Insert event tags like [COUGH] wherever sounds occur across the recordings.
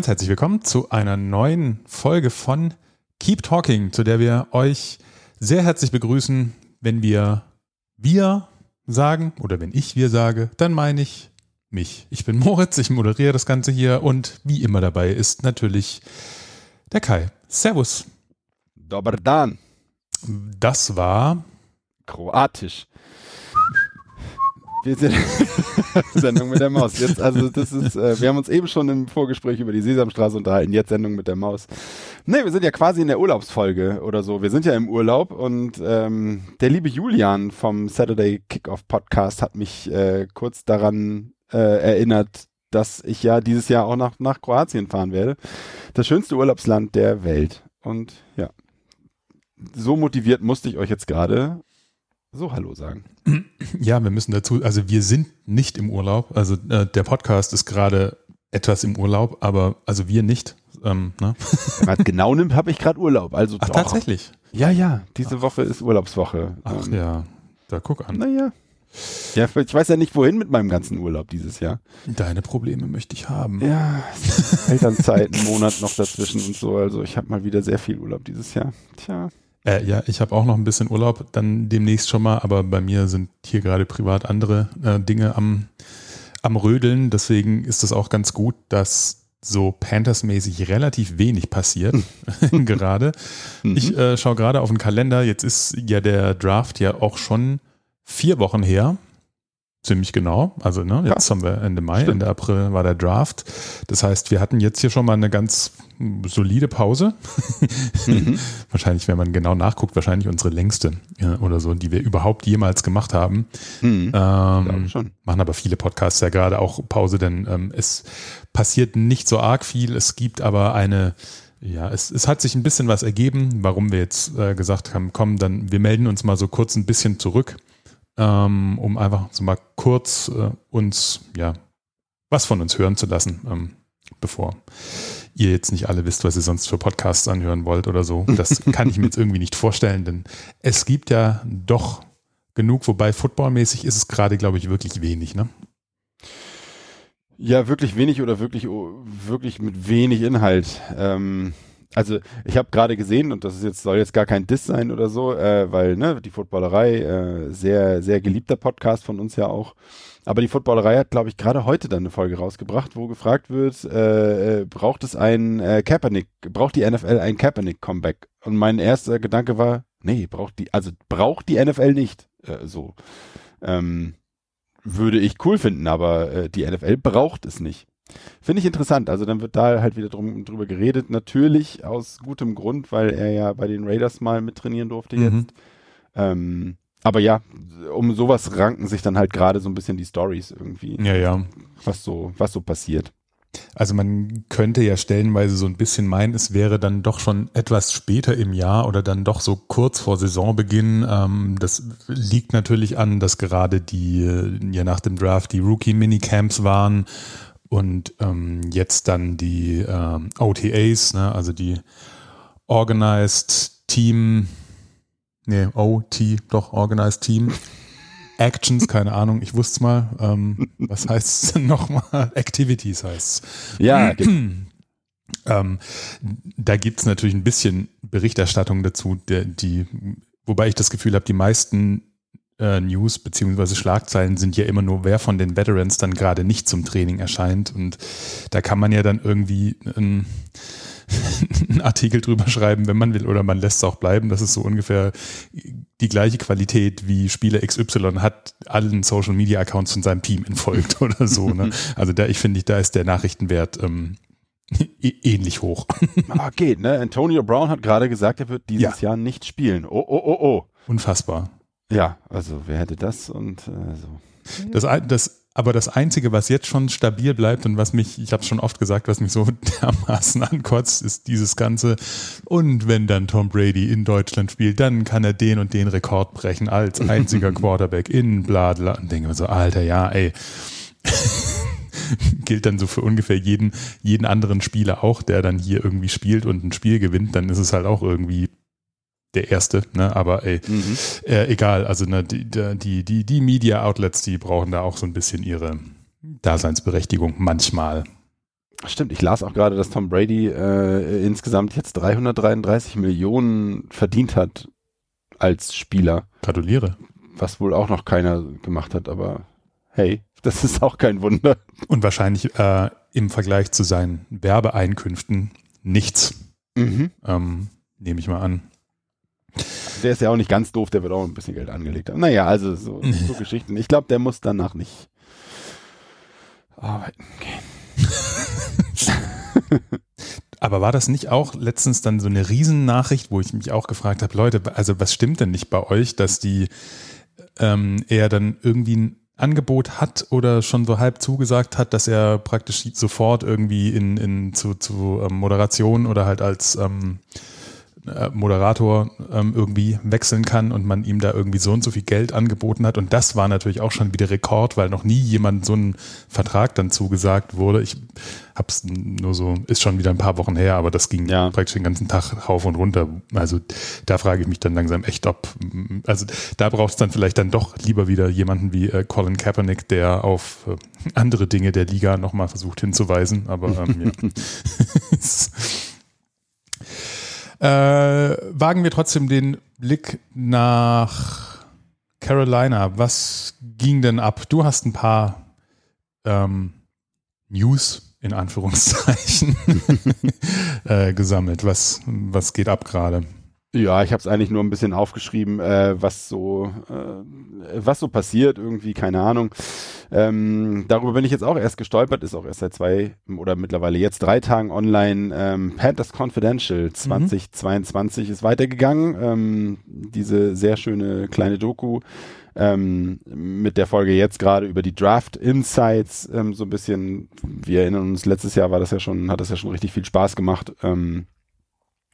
Ganz herzlich willkommen zu einer neuen Folge von Keep Talking, zu der wir euch sehr herzlich begrüßen. Wenn wir wir sagen oder wenn ich wir sage, dann meine ich mich. Ich bin Moritz, ich moderiere das Ganze hier und wie immer dabei ist natürlich der Kai. Servus. Dobar dan. Das war Kroatisch. Wir sind [LAUGHS] [LAUGHS] Sendung mit der Maus. Jetzt, also das ist, äh, wir haben uns eben schon im Vorgespräch über die Sesamstraße unterhalten, jetzt Sendung mit der Maus. Ne, wir sind ja quasi in der Urlaubsfolge oder so. Wir sind ja im Urlaub und ähm, der liebe Julian vom Saturday Kickoff Podcast hat mich äh, kurz daran äh, erinnert, dass ich ja dieses Jahr auch nach, nach Kroatien fahren werde. Das schönste Urlaubsland der Welt. Und ja, so motiviert musste ich euch jetzt gerade so Hallo sagen. Ja, wir müssen dazu, also wir sind nicht im Urlaub. Also äh, der Podcast ist gerade etwas im Urlaub, aber also wir nicht. Ähm, ne? Wenn man es genau nimmt, habe ich gerade Urlaub. Also Ach, doch. tatsächlich. Ja, ja, diese Woche ist Urlaubswoche. Ach Ähm, ja, da guck an. Naja. Ja, ich weiß ja nicht, wohin mit meinem ganzen Urlaub dieses Jahr. Deine Probleme möchte ich haben. Ja, Elternzeit, einen Monat noch dazwischen und so. Also ich habe mal wieder sehr viel Urlaub dieses Jahr. Tja. Äh, ja, ich habe auch noch ein bisschen Urlaub, dann demnächst schon mal, aber bei mir sind hier gerade privat andere äh, Dinge am, am Rödeln. Deswegen ist es auch ganz gut, dass so Panthers-mäßig relativ wenig passiert [LAUGHS] gerade. Mhm. Ich äh, schaue gerade auf den Kalender. Jetzt ist ja der Draft ja auch schon vier Wochen her. Ziemlich genau. Also ne, jetzt Ja. haben wir Ende Mai, Stimmt. Ende April war der Draft. Das heißt, wir hatten jetzt hier schon mal eine ganz solide Pause. Mhm. [LAUGHS] wahrscheinlich, wenn man genau nachguckt, wahrscheinlich unsere längste ja, oder so, die wir überhaupt jemals gemacht haben. Mhm. Ähm, schon. machen aber viele Podcasts ja gerade auch Pause, denn ähm, es passiert nicht so arg viel. Es gibt aber eine, ja, es, es hat sich ein bisschen was ergeben, warum wir jetzt äh, gesagt haben, komm, dann wir melden uns mal so kurz ein bisschen zurück, ähm, um einfach so mal kurz äh, uns, ja, was von uns hören zu lassen, ähm, bevor ihr jetzt nicht alle wisst, was ihr sonst für Podcasts anhören wollt oder so. [LAUGHS] Das kann ich mir jetzt irgendwie nicht vorstellen, denn es gibt ja doch genug, wobei footballmäßig ist es gerade, glaube ich, wirklich wenig, ne? Ja, wirklich wenig oder wirklich, wirklich mit wenig Inhalt. Ähm, also ich habe gerade gesehen, und das ist jetzt, soll jetzt gar kein Diss sein oder so, äh, weil ne, die Footballerei, äh, sehr, sehr geliebter Podcast von uns ja auch. Aber die Footballerei hat, glaube ich, gerade heute dann eine Folge rausgebracht, wo gefragt wird, äh, äh, braucht es ein äh, Kaepernick, braucht die NFL ein Kaepernick-Comeback? Und mein erster Gedanke war, nee, braucht die, also braucht die NFL nicht. Äh, so. Ähm, würde ich cool finden, aber äh, die NFL braucht es nicht. Finde ich interessant. Also dann wird da halt wieder drum, drüber geredet. Natürlich aus gutem Grund, weil er ja bei den Raiders mal mittrainieren durfte Mhm. jetzt. Ähm, aber ja, um sowas ranken sich dann halt gerade so ein bisschen die Stories irgendwie, Ja, ja. was so, was so passiert. Also man könnte ja stellenweise so ein bisschen meinen, es wäre dann doch schon etwas später im Jahr oder dann doch so kurz vor Saisonbeginn. Ähm, das liegt natürlich an, dass gerade die, äh, ja nach dem Draft die Rookie-Minicamps waren und ähm, jetzt dann die ähm, OTAs, ne, also die Organized Team, nee, OT, doch Organized Team. Actions, keine Ahnung, ich wusste es mal. Ähm, was heißt es denn nochmal? Activities heißt es. Ja, Ähm, da gibt es natürlich ein bisschen Berichterstattung dazu, der, die, wobei ich das Gefühl habe, die meisten äh, News beziehungsweise Schlagzeilen sind ja immer nur, wer von den Veterans dann gerade nicht zum Training erscheint. Und da kann man ja dann irgendwie einen, [LAUGHS] einen Artikel drüber schreiben, wenn man will, oder man lässt es auch bleiben. Das ist so ungefähr die gleiche Qualität wie Spieler XY hat allen Social Media Accounts von seinem Team entfolgt [LAUGHS] oder so. Ne? [LAUGHS] Also da, ich finde, da ist der Nachrichtenwert ähm, ä- ähnlich hoch. ah, geht, ne? Antonio Brown hat gerade gesagt, er wird dieses Jahr nicht spielen. Oh, oh, oh, oh. Unfassbar. Ja, also wer hätte das und äh, so. Das, ein- das, aber das Einzige, was jetzt schon stabil bleibt und was mich, ich habe es schon oft gesagt, was mich so [LAUGHS] dermaßen ankotzt, ist dieses Ganze. Und wenn dann Tom Brady in Deutschland spielt, dann kann er den und den Rekord brechen als [LAUGHS] einziger Quarterback in bla bla. Und denke mir so, Alter, ja, ey. [LAUGHS] Gilt dann so für ungefähr jeden, jeden anderen Spieler auch, der dann hier irgendwie spielt und ein Spiel gewinnt, dann ist es halt auch irgendwie der erste, ne? Aber ey, Mhm. äh, egal, also ne, die, die, die, die Media Outlets, die brauchen da auch so ein bisschen ihre Daseinsberechtigung manchmal. Stimmt, ich las auch gerade, dass Tom Brady äh, insgesamt jetzt 333 Millionen verdient hat als Spieler. Gratuliere. Was wohl auch noch keiner gemacht hat, aber hey, das ist auch kein Wunder. Und wahrscheinlich äh, im Vergleich zu seinen Werbeeinkünften nichts. Mhm. Ähm, Nehme ich mal an. Der ist ja auch nicht ganz doof, der wird auch ein bisschen Geld angelegt haben. Naja, also so, [LAUGHS] so Geschichten. Ich glaube, der muss danach nicht arbeiten gehen. [LAUGHS] Aber war das nicht auch letztens dann so eine Riesennachricht, wo ich mich auch gefragt habe, Leute, also was stimmt denn nicht bei euch, dass die ähm, eher dann irgendwie ein Angebot hat oder schon so halb zugesagt hat, dass er praktisch sofort irgendwie in, in zu, zu ähm, Moderation oder halt als ähm, äh, Moderator ähm, irgendwie wechseln kann und man ihm da irgendwie so und so viel Geld angeboten hat. Und das war natürlich auch schon wieder Rekord, weil noch nie jemand so einen Vertrag dann zugesagt wurde. Ich hab's nur so, ist schon wieder ein paar Wochen her, aber das ging ja. praktisch den ganzen Tag rauf und runter. Also da frage ich mich dann langsam echt, ob, also da braucht es dann vielleicht dann doch lieber wieder jemanden wie äh, Colin Kaepernick, der auf äh, andere Dinge der Liga nochmal versucht hinzuweisen. Aber ähm, ja. [LAUGHS] [LAUGHS] [LAUGHS] Äh, wagen wir trotzdem den Blick nach Carolina. Was ging denn ab? Du hast ein paar ähm, News in Anführungszeichen [LAUGHS] äh, gesammelt. Was, was geht ab gerade? Ja, ich habe es eigentlich nur ein bisschen aufgeschrieben, äh, was so äh, was so passiert, irgendwie, keine Ahnung. Ähm, darüber bin ich jetzt auch erst gestolpert, ist auch erst seit zwei oder mittlerweile jetzt drei Tagen online. Ähm, Panthers Confidential 2022 mhm. ist weitergegangen. Ähm, diese sehr schöne kleine Doku ähm, mit der Folge jetzt gerade über die Draft Insights ähm, so ein bisschen. Wir erinnern uns, letztes Jahr war das ja schon, hat das ja schon richtig viel Spaß gemacht. Ähm,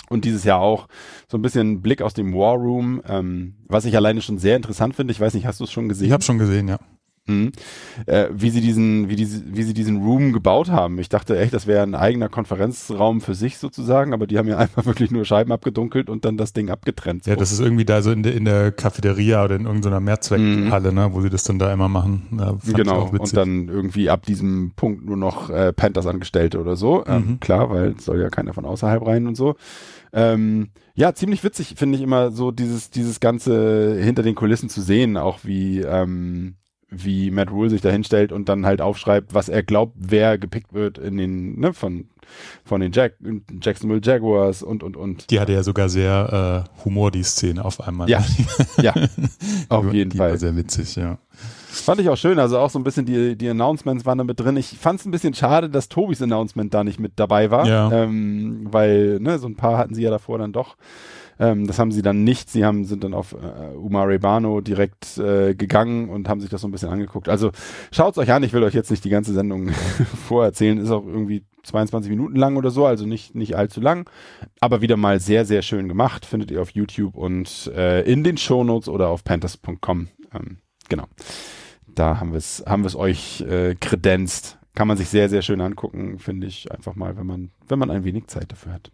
und dieses Jahr auch so ein bisschen Blick aus dem War Room, ähm, was ich alleine schon sehr interessant finde. Ich weiß nicht, hast du es schon gesehen? Ich habe schon gesehen, ja. Mhm. Äh, wie sie diesen, wie diese, wie sie diesen Room gebaut haben. Ich dachte echt, das wäre ein eigener Konferenzraum für sich sozusagen, aber die haben ja [LAUGHS] einfach wirklich nur Scheiben abgedunkelt und dann das Ding abgetrennt. So. Ja, das ist irgendwie da so in der, in der Cafeteria oder in irgendeiner Mehrzweckhalle, mhm. ne, wo sie das dann da immer machen. Ja, genau. Und dann irgendwie ab diesem Punkt nur noch äh, Panthers Angestellte oder so. Ähm, mhm. Klar, weil es soll ja keiner von außerhalb rein und so. Ähm, ja, ziemlich witzig finde ich immer so dieses, dieses Ganze hinter den Kulissen zu sehen, auch wie, ähm, wie Matt Rule sich da hinstellt und dann halt aufschreibt, was er glaubt, wer gepickt wird in den, ne, von, von den Jack, Jacksonville Jaguars und, und, und. Die hatte ja sogar sehr äh, Humor, die Szene auf einmal. Ja, [LAUGHS] ja, [LAUGHS] auf jeden die Fall. War sehr witzig, ja. Fand ich auch schön, also auch so ein bisschen die, die Announcements waren da mit drin. Ich fand es ein bisschen schade, dass Tobis Announcement da nicht mit dabei war, ja. ähm, weil ne, so ein paar hatten sie ja davor dann doch. Ähm, das haben sie dann nicht. Sie haben, sind dann auf äh, Umar Bano direkt äh, gegangen und haben sich das so ein bisschen angeguckt. Also schaut's euch an. Ich will euch jetzt nicht die ganze Sendung [LAUGHS] vorerzählen. Ist auch irgendwie 22 Minuten lang oder so, also nicht, nicht allzu lang. Aber wieder mal sehr, sehr schön gemacht. Findet ihr auf YouTube und äh, in den Shownotes oder auf panthers.com. Ähm, genau da haben wir es haben wir es euch äh, kredenzt. Kann man sich sehr, sehr schön angucken, finde ich, einfach mal, wenn man, wenn man ein wenig Zeit dafür hat.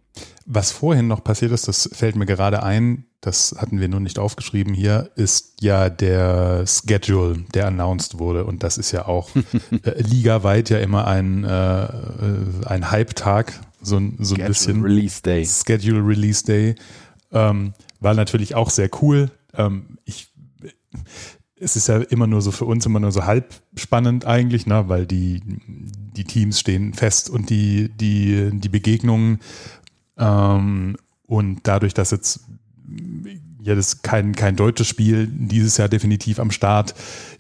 Was vorhin noch passiert ist, das fällt mir gerade ein, das hatten wir nur nicht aufgeschrieben hier, ist ja der Schedule, der announced wurde. Und das ist ja auch [LAUGHS] äh, ligaweit ja immer ein, äh, ein Hype-Tag, so, so ein bisschen. Release Day. Schedule Release Day. Ähm, war natürlich auch sehr cool. Ähm, ich es ist ja immer nur so für uns immer nur so halb spannend eigentlich, ne, weil die, die Teams stehen fest und die, die, die Begegnungen ähm, und dadurch, dass jetzt ja das kein, kein deutsches Spiel dieses Jahr definitiv am Start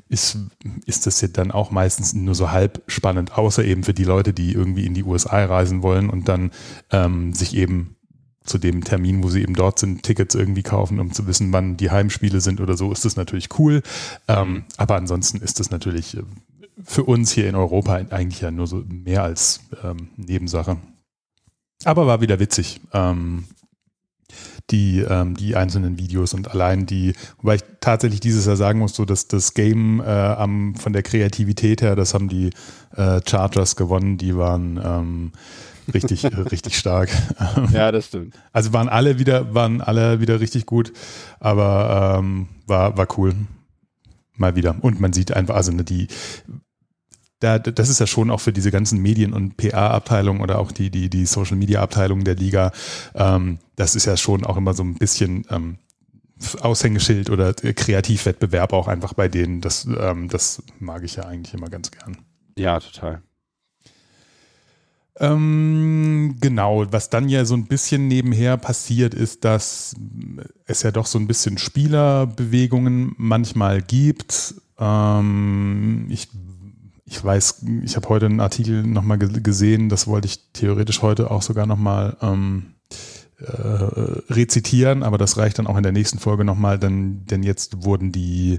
ist, ist das ja dann auch meistens nur so halb spannend, außer eben für die Leute, die irgendwie in die USA reisen wollen und dann ähm, sich eben zu dem Termin, wo sie eben dort sind, Tickets irgendwie kaufen, um zu wissen, wann die Heimspiele sind oder so, ist das natürlich cool. Ähm, aber ansonsten ist das natürlich äh, für uns hier in Europa eigentlich ja nur so mehr als ähm, Nebensache. Aber war wieder witzig. Ähm, die, ähm, die einzelnen Videos und allein die, wobei ich tatsächlich dieses Jahr sagen muss, so dass das Game äh, am, von der Kreativität her, das haben die äh, Chargers gewonnen, die waren ähm, richtig, richtig stark. [LAUGHS] Ja, das stimmt. Also waren alle wieder, waren alle wieder richtig gut, aber ähm, war, war cool. Mal wieder. Und man sieht einfach, also ne, die, da, das ist ja schon auch für diese ganzen Medien- und PA-Abteilungen oder auch die, die, die Social-Media-Abteilung der Liga, ähm, das ist ja schon auch immer so ein bisschen ähm, Aushängeschild oder Kreativwettbewerb auch einfach bei denen. Das, ähm, das mag ich ja eigentlich immer ganz gern. Ja, total. Ähm, genau, was dann ja so ein bisschen nebenher passiert, ist, dass es ja doch so ein bisschen Spielerbewegungen manchmal gibt. Ähm, ich, ich weiß, ich habe heute einen Artikel nochmal gesehen, das wollte ich theoretisch heute auch sogar nochmal ähm, äh, rezitieren, aber das reicht dann auch in der nächsten Folge nochmal, denn, denn jetzt wurden die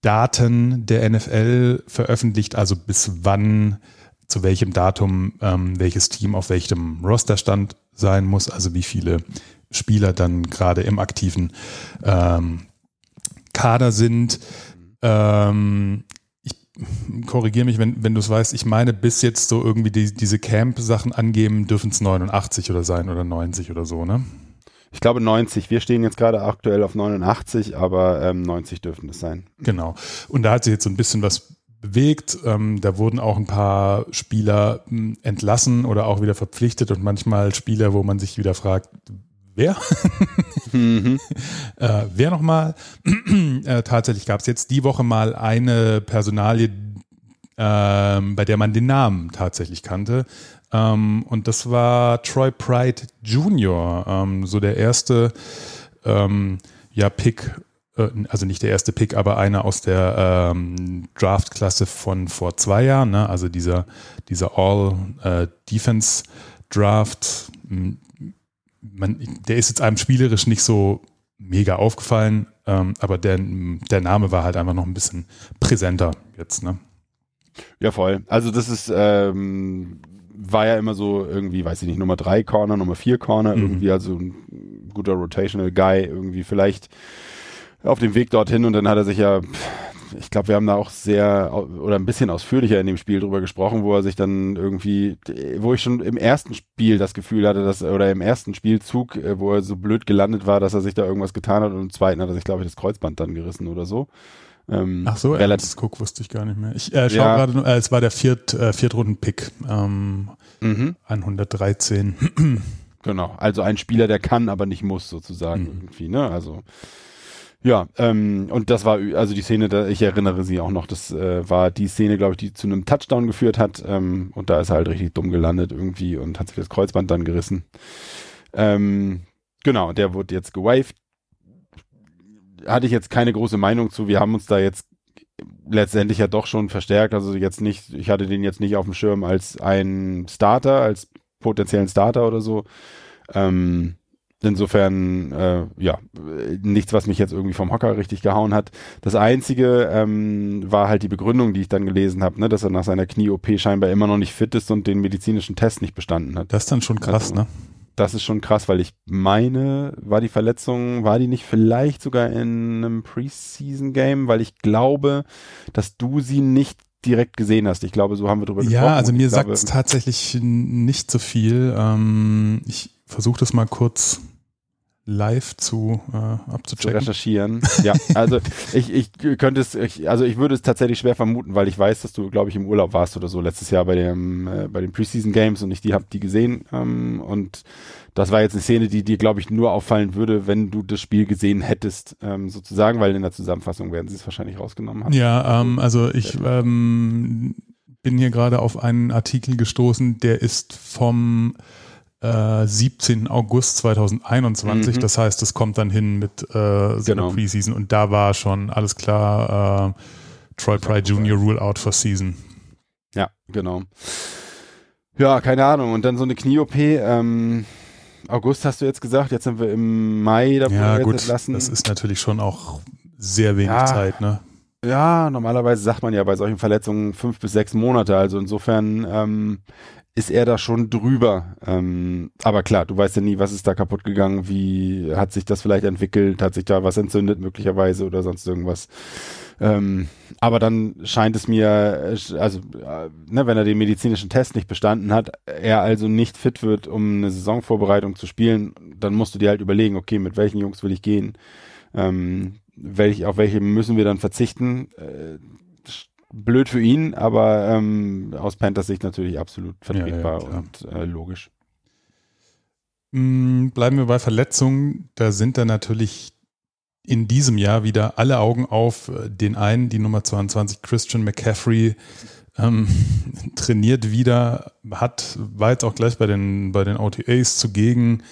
Daten der NFL veröffentlicht, also bis wann zu welchem Datum ähm, welches Team auf welchem Rosterstand sein muss, also wie viele Spieler dann gerade im aktiven ähm, Kader sind. Ähm, ich korrigiere mich, wenn, wenn du es weißt, ich meine, bis jetzt so irgendwie die, diese Camp-Sachen angeben, dürfen es 89 oder sein oder 90 oder so, ne? Ich glaube 90. Wir stehen jetzt gerade aktuell auf 89, aber ähm, 90 dürften es sein. Genau. Und da hat sich jetzt so ein bisschen was bewegt. Ähm, da wurden auch ein paar Spieler hm, entlassen oder auch wieder verpflichtet und manchmal Spieler, wo man sich wieder fragt, wer? mhm. [LAUGHS] äh, wer nochmal? [CLEARS THROAT] äh, tatsächlich gab es jetzt die Woche mal eine Personalie, äh, bei der man den Namen tatsächlich kannte. Ähm, und das war Troy Pride Jr., ähm, so der erste ähm, ja, Pick also nicht der erste Pick, aber einer aus der ähm, Draft-Klasse von vor zwei Jahren, ne? also dieser, dieser All-Defense-Draft. Äh, der ist jetzt einem spielerisch nicht so mega aufgefallen, ähm, aber der, der Name war halt einfach noch ein bisschen präsenter jetzt. Ne? Ja, voll. Also das ist, ähm, war ja immer so irgendwie, weiß ich nicht, Nummer drei Corner, Nummer vier Corner, mhm. irgendwie also ein guter Rotational Guy, irgendwie vielleicht auf dem Weg dorthin und dann hat er sich ja, ich glaube, wir haben da auch sehr oder ein bisschen ausführlicher in dem Spiel drüber gesprochen, wo er sich dann irgendwie, wo ich schon im ersten Spiel das Gefühl hatte, dass, oder im ersten Spielzug, äh, wo er so blöd gelandet war, dass er sich da irgendwas getan hat und im zweiten hat er sich, glaube ich, das Kreuzband dann gerissen oder so. Ähm, Ach so, relativ guck, wusste ich gar nicht mehr. Ich äh, schaue ja. gerade, äh, es war der Viert, äh, Viertrunden-Pick, ähm, mhm. 113. Genau, also ein Spieler, der kann, aber nicht muss sozusagen mhm. irgendwie, ne? Also ja, ähm, und das war also die Szene, da, ich erinnere sie auch noch, das äh, war die Szene, glaube ich, die zu einem Touchdown geführt hat. Ähm, und da ist er halt richtig dumm gelandet irgendwie und hat sich das Kreuzband dann gerissen. Ähm, genau, der wurde jetzt gewaved. Hatte ich jetzt keine große Meinung zu. Wir haben uns da jetzt letztendlich ja doch schon verstärkt. Also jetzt nicht, ich hatte den jetzt nicht auf dem Schirm als ein Starter, als potenziellen Starter oder so. Ähm, Insofern, äh, ja, nichts, was mich jetzt irgendwie vom Hocker richtig gehauen hat. Das Einzige ähm, war halt die Begründung, die ich dann gelesen habe, ne, dass er nach seiner Knie-OP scheinbar immer noch nicht fit ist und den medizinischen Test nicht bestanden hat. Das ist dann schon krass, also, ne? Das ist schon krass, weil ich meine, war die Verletzung, war die nicht vielleicht sogar in einem Preseason-Game, weil ich glaube, dass du sie nicht direkt gesehen hast. Ich glaube, so haben wir drüber gesprochen. Ja, also mir sagt es tatsächlich nicht so viel. Ähm, ich versuche das mal kurz live zu äh, abzuchecken. Zu recherchieren. ja, also [LAUGHS] ich, ich könnte es, ich, also ich würde es tatsächlich schwer vermuten, weil ich weiß, dass du, glaube ich, im Urlaub warst oder so letztes Jahr bei dem äh, bei den Preseason Games und ich die habe die gesehen ähm, und das war jetzt eine Szene, die dir, glaube ich, nur auffallen würde, wenn du das Spiel gesehen hättest, ähm, sozusagen, weil in der Zusammenfassung werden sie es wahrscheinlich rausgenommen haben. Ja, ähm, also ich ähm, bin hier gerade auf einen Artikel gestoßen, der ist vom 17. Äh, August 2021. Mhm. Das heißt, es kommt dann hin mit äh, so genau. einer Preseason und da war schon alles klar. Äh, Troy Pride Jr. Rule out for Season. Ja, genau. Ja, keine Ahnung. Und dann so eine Knie-OP. Ähm, August hast du jetzt gesagt. Jetzt sind wir im Mai davon ja, gut, entlassen. Das ist natürlich schon auch sehr wenig ja. Zeit, ne? Ja, normalerweise sagt man ja bei solchen Verletzungen fünf bis sechs Monate. Also insofern ähm, ist er da schon drüber. Ähm, aber klar, du weißt ja nie, was ist da kaputt gegangen, wie hat sich das vielleicht entwickelt, hat sich da was entzündet möglicherweise oder sonst irgendwas. Ähm, aber dann scheint es mir, also äh, ne, wenn er den medizinischen Test nicht bestanden hat, er also nicht fit wird, um eine Saisonvorbereitung zu spielen, dann musst du dir halt überlegen, okay, mit welchen Jungs will ich gehen? Ähm, welch, auf welche müssen wir dann verzichten? Äh, blöd für ihn, aber ähm, aus Panthers Sicht natürlich absolut vertretbar ja, ja, und äh, logisch. Mm, bleiben wir bei Verletzungen. Da sind dann natürlich in diesem Jahr wieder alle Augen auf äh, den einen, die Nummer 22, Christian McCaffrey, ähm, [LAUGHS] trainiert wieder, hat, war jetzt auch gleich bei den, bei den OTAs zugegen.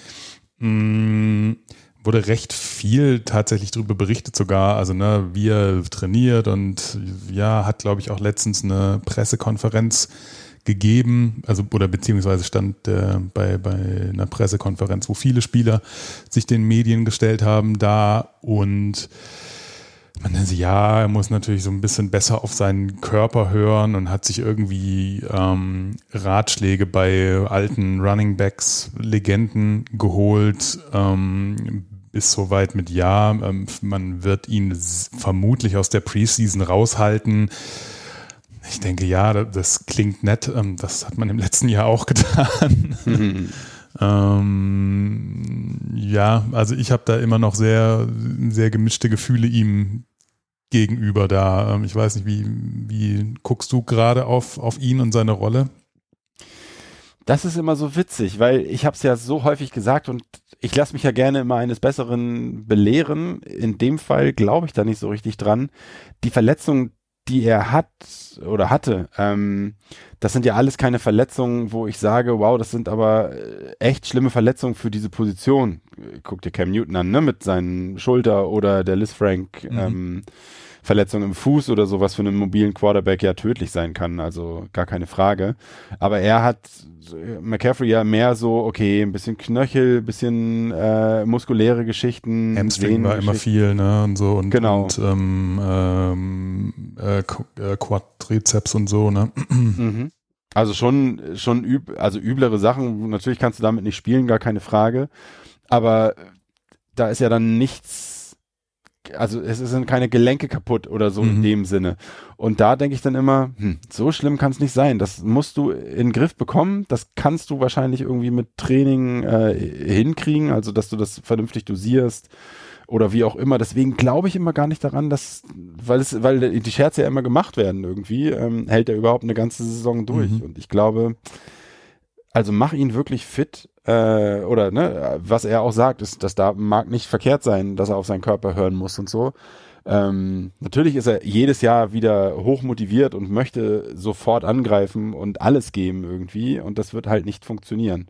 Mm, wurde recht viel tatsächlich darüber berichtet sogar, also ne, wie er trainiert und ja, hat glaube ich auch letztens eine Pressekonferenz gegeben, also oder beziehungsweise stand äh, bei, bei einer Pressekonferenz, wo viele Spieler sich den Medien gestellt haben, da und man denkt, ja, er muss natürlich so ein bisschen besser auf seinen Körper hören und hat sich irgendwie ähm, Ratschläge bei alten Running Backs, Legenden geholt, ähm, bis soweit mit ja, ähm, man wird ihn vermutlich aus der Preseason raushalten. Ich denke, ja, das klingt nett. Ähm, das hat man im letzten Jahr auch [LAUGHS] getan. Mhm. [LAUGHS] ähm, ja, also ich habe da immer noch sehr, sehr gemischte Gefühle ihm gegenüber da. Ähm, ich weiß nicht, wie, wie guckst du gerade auf, auf ihn und seine Rolle? Das ist immer so witzig, weil ich habe es ja so häufig gesagt und ich lasse mich ja gerne immer eines Besseren belehren. In dem Fall glaube ich da nicht so richtig dran. Die Verletzung, die er hat oder hatte, ähm, das sind ja alles keine Verletzungen, wo ich sage, wow, das sind aber äh, echt schlimme Verletzungen für diese Position. Guck dir Cam Newton an, ne, mit seinen Schulter oder der Liz Frank mhm. ähm, Verletzung im Fuß oder so, was für einen mobilen Quarterback ja tödlich sein kann, also gar keine Frage. Aber er hat McCaffrey ja mehr so, okay, ein bisschen Knöchel, ein bisschen äh, muskuläre Geschichten. Hamstring war immer viel, ne, und so und, genau. und ähm, ähm, äh, äh Quadrizeps und so, ne. Mhm. Also schon, schon üb, also üblere Sachen. Natürlich kannst du damit nicht spielen, gar keine Frage. Aber da ist ja dann nichts also es sind keine Gelenke kaputt oder so mhm. in dem Sinne. Und da denke ich dann immer, hm, so schlimm kann es nicht sein. Das musst du in den Griff bekommen. Das kannst du wahrscheinlich irgendwie mit Training äh, hinkriegen, also dass du das vernünftig dosierst oder wie auch immer. Deswegen glaube ich immer gar nicht daran, dass, weil es, weil die Scherze ja immer gemacht werden irgendwie, ähm, hält er überhaupt eine ganze Saison durch. Mhm. Und ich glaube, also mach ihn wirklich fit äh, oder ne, was er auch sagt, ist, dass da mag nicht verkehrt sein, dass er auf seinen Körper hören muss und so. Ähm, natürlich ist er jedes Jahr wieder hoch motiviert und möchte sofort angreifen und alles geben irgendwie und das wird halt nicht funktionieren.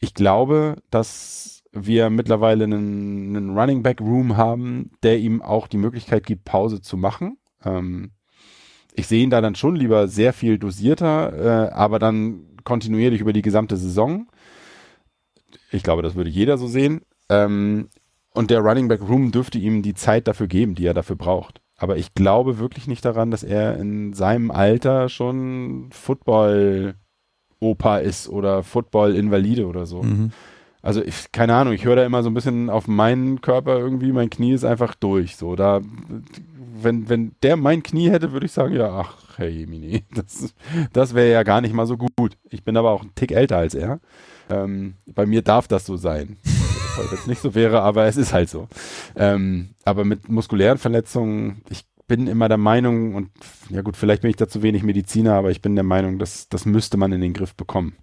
Ich glaube, dass wir mittlerweile einen, einen Running Back Room haben, der ihm auch die Möglichkeit gibt, Pause zu machen. Ähm, ich sehe ihn da dann schon lieber sehr viel dosierter, äh, aber dann kontinuierlich über die gesamte Saison. Ich glaube, das würde jeder so sehen. Ähm, und der Running Back Room dürfte ihm die Zeit dafür geben, die er dafür braucht. Aber ich glaube wirklich nicht daran, dass er in seinem Alter schon Football-Opa ist oder Football-Invalide oder so. Mhm. Also ich, keine Ahnung, ich höre da immer so ein bisschen auf meinen Körper irgendwie, mein Knie ist einfach durch. So, da, wenn, wenn der mein Knie hätte, würde ich sagen, ja, ach, hey Jemini, [LAUGHS] das, das wäre ja gar nicht mal so gut. Ich bin aber auch ein Tick älter als er. Ähm, bei mir darf das so sein. [LAUGHS] Weil es nicht so wäre, aber es ist halt so. Ähm, aber mit muskulären Verletzungen, ich bin immer der Meinung, und ja gut, vielleicht bin ich da zu wenig Mediziner, aber ich bin der Meinung, dass das müsste man in den Griff bekommen.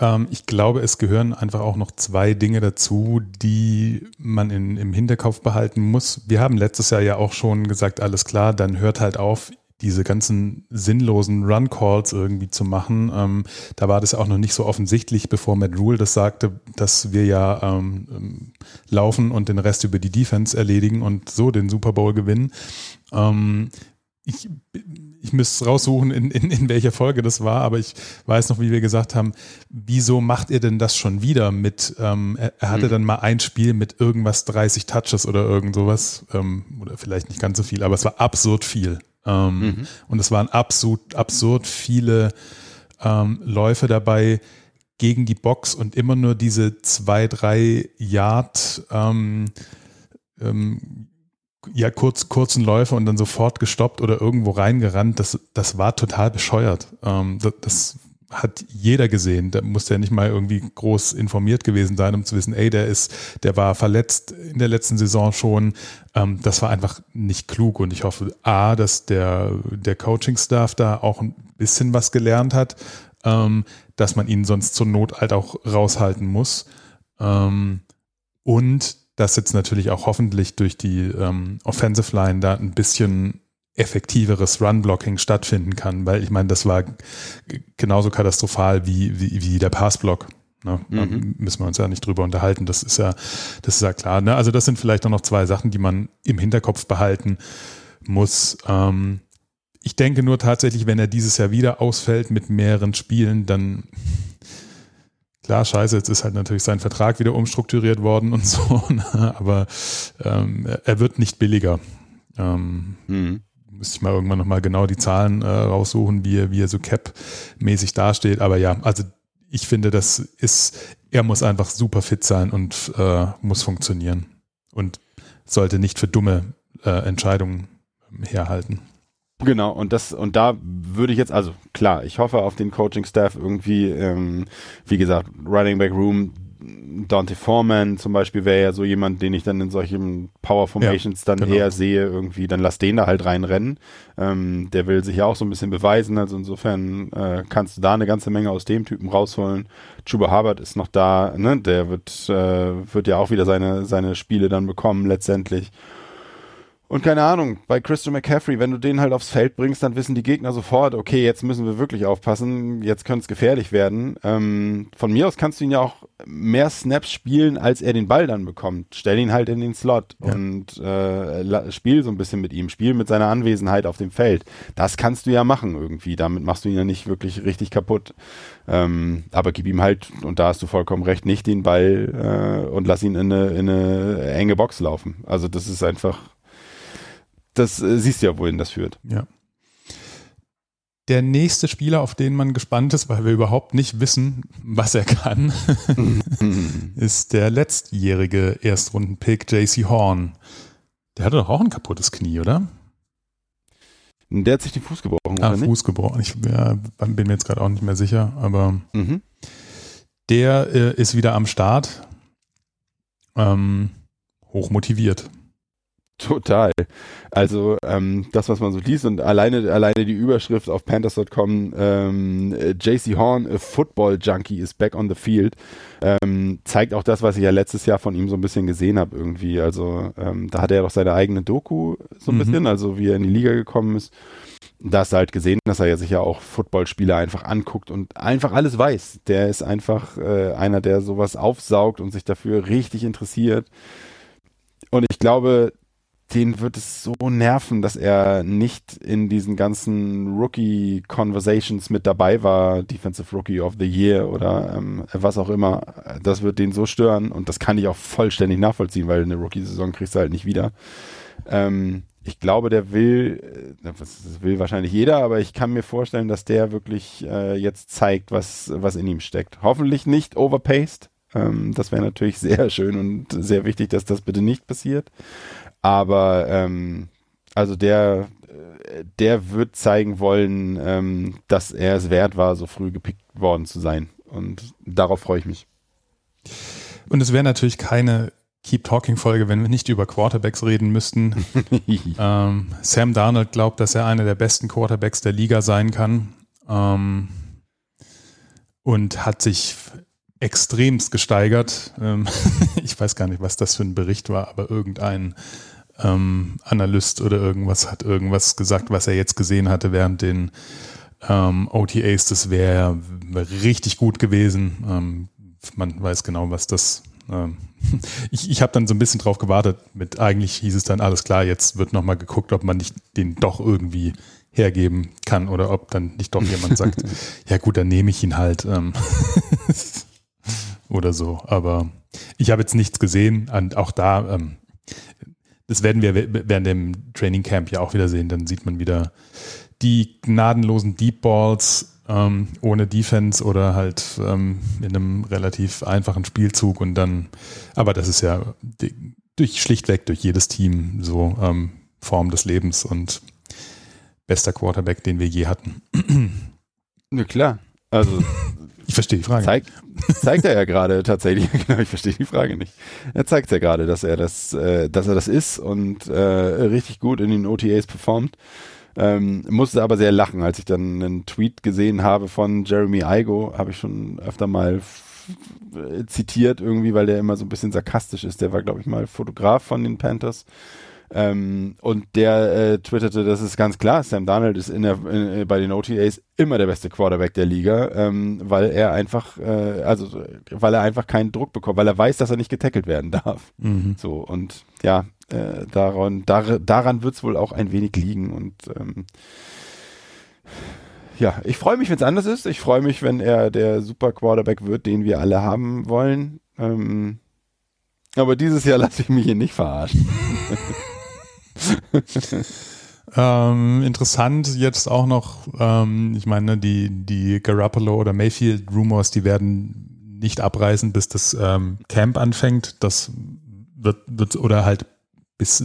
Ähm, ich glaube, es gehören einfach auch noch zwei Dinge dazu, die man in, im Hinterkopf behalten muss. Wir haben letztes Jahr ja auch schon gesagt, alles klar, dann hört halt auf, diese ganzen sinnlosen Run-Calls irgendwie zu machen. Ähm, da war das auch noch nicht so offensichtlich, bevor Matt Rule das sagte, dass wir ja ähm, ähm, laufen und den Rest über die Defense erledigen und so den Super Bowl gewinnen. Ähm, ich, ich müsste raussuchen, in, in, in welcher Folge das war, aber ich weiß noch, wie wir gesagt haben, wieso macht ihr denn das schon wieder mit, ähm, er, er, hatte mhm. dann mal ein Spiel mit irgendwas 30 Touches oder irgend sowas, ähm, oder vielleicht nicht ganz so viel, aber es war absurd viel. Ähm, mhm. Und es waren absurd, absurd viele ähm, Läufe dabei gegen die Box und immer nur diese zwei, drei Yard ähm, ähm, ja, kurz, kurzen Läufe und dann sofort gestoppt oder irgendwo reingerannt. Das, das war total bescheuert. Ähm, das, das hat jeder gesehen. Da musste ja nicht mal irgendwie groß informiert gewesen sein, um zu wissen, ey, der ist, der war verletzt in der letzten Saison schon. Ähm, das war einfach nicht klug und ich hoffe, A, dass der, der Coaching-Staff da auch ein bisschen was gelernt hat, ähm, dass man ihn sonst zur Not halt auch raushalten muss. Ähm, und dass jetzt natürlich auch hoffentlich durch die ähm, Offensive Line da ein bisschen effektiveres Run-Blocking stattfinden kann, weil ich meine, das war genauso katastrophal wie, wie, wie der Pass-Block. Ne? Mhm. Müssen wir uns ja nicht drüber unterhalten. Das ist ja, das ist ja klar. Ne? Also das sind vielleicht auch noch zwei Sachen, die man im Hinterkopf behalten muss. Ähm, ich denke nur tatsächlich, wenn er dieses Jahr wieder ausfällt mit mehreren Spielen, dann klar, scheiße, jetzt ist halt natürlich sein Vertrag wieder umstrukturiert worden und [LAUGHS] so, ne? aber ähm, er wird nicht billiger. Ähm, mhm müsste ich mal irgendwann nochmal genau die Zahlen äh, raussuchen, wie er, wie er so Cap-mäßig dasteht. Aber ja, also ich finde, das ist, er muss einfach super fit sein und äh, muss funktionieren und sollte nicht für dumme äh, Entscheidungen herhalten. Genau, und das, und da würde ich jetzt, also klar, ich hoffe auf den Coaching-Staff irgendwie, ähm, wie gesagt, Running Back Room Dante Foreman zum Beispiel wäre ja so jemand, den ich dann in solchen Power Formations ja, dann genau. eher sehe, irgendwie, dann lass den da halt reinrennen. Ähm, der will sich ja auch so ein bisschen beweisen, also insofern äh, kannst du da eine ganze Menge aus dem Typen rausholen. Chuba Hubbard ist noch da, ne? der wird, äh, wird ja auch wieder seine, seine Spiele dann bekommen letztendlich. Und keine Ahnung, bei Christian McCaffrey, wenn du den halt aufs Feld bringst, dann wissen die Gegner sofort, okay, jetzt müssen wir wirklich aufpassen, jetzt könnte es gefährlich werden. Ähm, von mir aus kannst du ihn ja auch mehr Snaps spielen, als er den Ball dann bekommt. Stell ihn halt in den Slot ja. und äh, spiel so ein bisschen mit ihm, spiel mit seiner Anwesenheit auf dem Feld. Das kannst du ja machen irgendwie, damit machst du ihn ja nicht wirklich richtig kaputt. Ähm, aber gib ihm halt, und da hast du vollkommen recht, nicht den Ball äh, und lass ihn in eine, in eine enge Box laufen. Also das ist einfach das äh, siehst du ja, wohin das führt. Ja. Der nächste Spieler, auf den man gespannt ist, weil wir überhaupt nicht wissen, was er kann, [LAUGHS] ist der letztjährige Erstrunden-Pick JC Horn. Der hatte doch auch ein kaputtes Knie, oder? Der hat sich den Fuß gebrochen. Ah, Fuß gebrochen. Ich ja, bin mir jetzt gerade auch nicht mehr sicher, aber mhm. der äh, ist wieder am Start. Ähm, hoch motiviert. Total. Also ähm, das, was man so liest und alleine, alleine die Überschrift auf Panthers.com, ähm, JC Horn, a Football Junkie, is back on the field, ähm, zeigt auch das, was ich ja letztes Jahr von ihm so ein bisschen gesehen habe irgendwie. Also ähm, da hat er doch seine eigene Doku so ein mhm. bisschen, also wie er in die Liga gekommen ist. Da hast du halt gesehen, dass er ja sich ja auch Footballspieler einfach anguckt und einfach alles weiß. Der ist einfach äh, einer, der sowas aufsaugt und sich dafür richtig interessiert. Und ich glaube, den wird es so nerven, dass er nicht in diesen ganzen Rookie-Conversations mit dabei war, Defensive Rookie of the Year oder ähm, was auch immer. Das wird den so stören und das kann ich auch vollständig nachvollziehen, weil eine Rookie-Saison kriegst du halt nicht wieder. Ähm, ich glaube, der will, äh, das will wahrscheinlich jeder, aber ich kann mir vorstellen, dass der wirklich äh, jetzt zeigt, was, was in ihm steckt. Hoffentlich nicht overpaced. Ähm, das wäre natürlich [LAUGHS] sehr schön und sehr wichtig, dass das bitte nicht passiert. Aber ähm, also der, der wird zeigen wollen, ähm, dass er es wert war, so früh gepickt worden zu sein. Und darauf freue ich mich. Und es wäre natürlich keine Keep Talking Folge, wenn wir nicht über Quarterbacks reden müssten. [LAUGHS] ähm, Sam Darnold glaubt, dass er einer der besten Quarterbacks der Liga sein kann. Ähm, und hat sich extremst gesteigert. Ähm, [LAUGHS] ich weiß gar nicht, was das für ein Bericht war, aber irgendein ähm, Analyst oder irgendwas hat irgendwas gesagt, was er jetzt gesehen hatte während den ähm, OTAs. Das wäre richtig gut gewesen. Ähm, man weiß genau, was das. Ähm, [LAUGHS] ich ich habe dann so ein bisschen drauf gewartet. Mit eigentlich hieß es dann alles klar. Jetzt wird nochmal geguckt, ob man nicht den doch irgendwie hergeben kann oder ob dann nicht doch jemand sagt, [LAUGHS] ja gut, dann nehme ich ihn halt ähm, [LAUGHS] oder so. Aber ich habe jetzt nichts gesehen. Und auch da, ähm, das werden wir während dem Training Camp ja auch wieder sehen. Dann sieht man wieder die gnadenlosen Deep Balls ähm, ohne Defense oder halt ähm, in einem relativ einfachen Spielzug und dann, aber das ist ja durch schlichtweg durch jedes Team so ähm, Form des Lebens und bester Quarterback, den wir je hatten. Ja klar. Also [LAUGHS] ich verstehe die Frage. Zeigt, [LAUGHS] zeigt er ja gerade tatsächlich. [LAUGHS] genau, ich verstehe die Frage nicht. Er zeigt ja gerade, dass er das, äh, dass er das ist und äh, richtig gut in den OTAs performt. Ähm, musste aber sehr lachen, als ich dann einen Tweet gesehen habe von Jeremy Igo, habe ich schon öfter mal zitiert irgendwie, weil der immer so ein bisschen sarkastisch ist. Der war, glaube ich, mal Fotograf von den Panthers. Ähm, und der äh, twitterte, das ist ganz klar, Sam Darnold ist in der, in, bei den OTAs immer der beste Quarterback der Liga, ähm, weil er einfach, äh, also weil er einfach keinen Druck bekommt, weil er weiß, dass er nicht getackelt werden [LAUGHS] darf. Mhm. So und ja, äh, daran, dar, daran wird es wohl auch ein wenig liegen und ähm, ja, ich freue mich, wenn es anders ist. Ich freue mich, wenn er der Super Quarterback wird, den wir alle haben wollen. Ähm, aber dieses Jahr [LAUGHS] lasse ich mich hier nicht verarschen. [LAUGHS] [LAUGHS] ähm, interessant jetzt auch noch, ähm, ich meine, die, die Garoppolo oder Mayfield Rumors, die werden nicht abreißen, bis das ähm, Camp anfängt. Das wird, wird, oder halt bis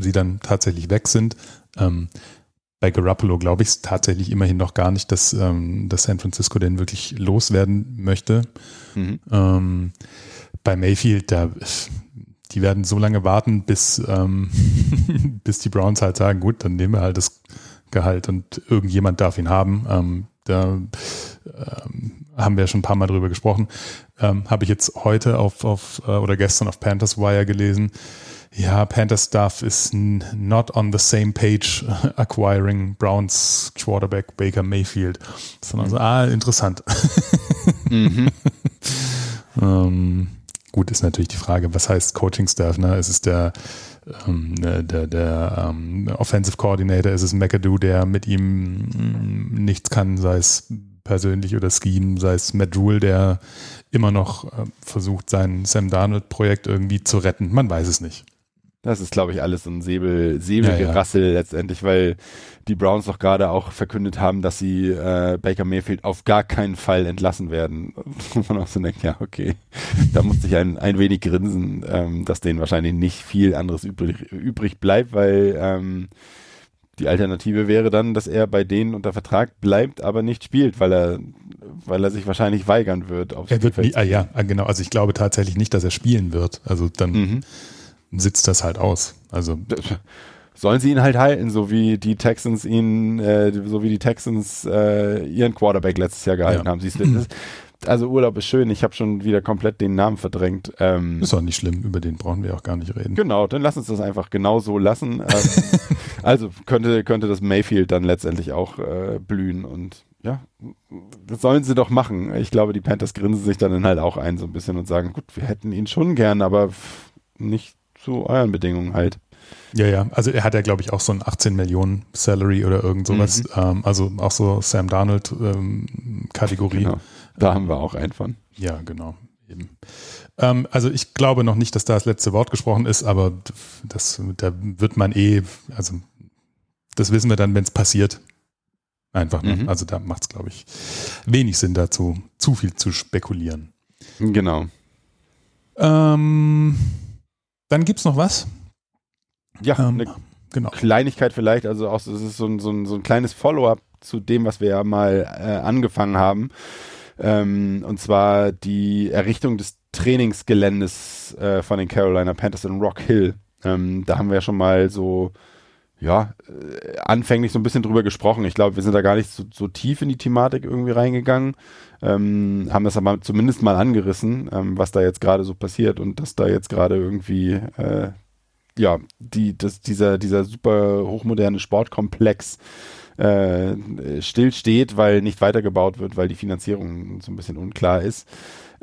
sie dann tatsächlich weg sind. Ähm, bei Garoppolo glaube ich es tatsächlich immerhin noch gar nicht, dass, ähm, dass San Francisco den wirklich loswerden möchte. Mhm. Ähm, bei Mayfield, da die werden so lange warten, bis, ähm, [LAUGHS] bis die Browns halt sagen, gut, dann nehmen wir halt das Gehalt und irgendjemand darf ihn haben. Ähm, da ähm, haben wir schon ein paar Mal drüber gesprochen. Ähm, Habe ich jetzt heute auf, auf äh, oder gestern auf Panthers Wire gelesen. Ja, Panthers Staff is not on the same page [LAUGHS] acquiring Browns Quarterback Baker Mayfield. Sondern so, ah, interessant. [LAUGHS] Mhm. ähm, Gut, ist natürlich die Frage, was heißt Coaching Staff? Ne? Ist es der, ähm, der, der, der ähm, Offensive Coordinator? Ist es McAdoo, der mit ihm mm, nichts kann, sei es persönlich oder Scheme, sei es Matt Rule, der immer noch äh, versucht, sein Sam Darnold-Projekt irgendwie zu retten? Man weiß es nicht. Das ist, glaube ich, alles so ein Säbel, Säbelgerassel ja, ja. letztendlich, weil die Browns doch gerade auch verkündet haben, dass sie äh, Baker Mayfield auf gar keinen Fall entlassen werden. [LAUGHS] Wo man auch so denkt, ja, okay, da muss ich ein, ein wenig grinsen, ähm, dass denen wahrscheinlich nicht viel anderes übrig, übrig bleibt, weil ähm, die Alternative wäre dann, dass er bei denen unter Vertrag bleibt, aber nicht spielt, weil er, weil er sich wahrscheinlich weigern wird. er wird nie, ah, ja, genau. Also ich glaube tatsächlich nicht, dass er spielen wird. Also dann. Mhm sitzt das halt aus. Also sollen sie ihn halt halten, so wie die Texans ihn, äh, so wie die Texans äh, ihren Quarterback letztes Jahr gehalten ja. haben. Siehst du, also Urlaub ist schön. Ich habe schon wieder komplett den Namen verdrängt. Ähm, ist auch nicht schlimm. Über den brauchen wir auch gar nicht reden. Genau, dann lass uns das einfach genau so lassen. Ähm, [LAUGHS] also könnte könnte das Mayfield dann letztendlich auch äh, blühen und ja, das sollen sie doch machen. Ich glaube, die Panthers grinsen sich dann halt auch ein so ein bisschen und sagen, gut, wir hätten ihn schon gern, aber nicht zu euren Bedingungen halt. Ja, ja, also er hat ja, glaube ich, auch so ein 18 Millionen Salary oder irgend sowas. Mhm. Ähm, also auch so Sam Darnold ähm, Kategorie. Genau. Da haben wir auch einen von. Ja, genau. Eben. Ähm, also ich glaube noch nicht, dass da das letzte Wort gesprochen ist, aber das, da wird man eh, also das wissen wir dann, wenn es passiert. Einfach. Ne? Mhm. Also da macht es, glaube ich, wenig Sinn dazu, zu viel zu spekulieren. Genau. Ähm, dann gibt es noch was? Ja, ähm, eine genau. Kleinigkeit vielleicht, also auch, es ist so ein, so ein, so ein kleines Follow-up zu dem, was wir ja mal äh, angefangen haben. Ähm, und zwar die Errichtung des Trainingsgeländes äh, von den Carolina Panthers in Rock Hill. Ähm, da haben wir ja schon mal so, ja, äh, anfänglich so ein bisschen drüber gesprochen. Ich glaube, wir sind da gar nicht so, so tief in die Thematik irgendwie reingegangen ähm, haben das aber zumindest mal angerissen, ähm, was da jetzt gerade so passiert und dass da jetzt gerade irgendwie äh, ja die das, dieser dieser super hochmoderne Sportkomplex äh, stillsteht, weil nicht weitergebaut wird, weil die Finanzierung so ein bisschen unklar ist.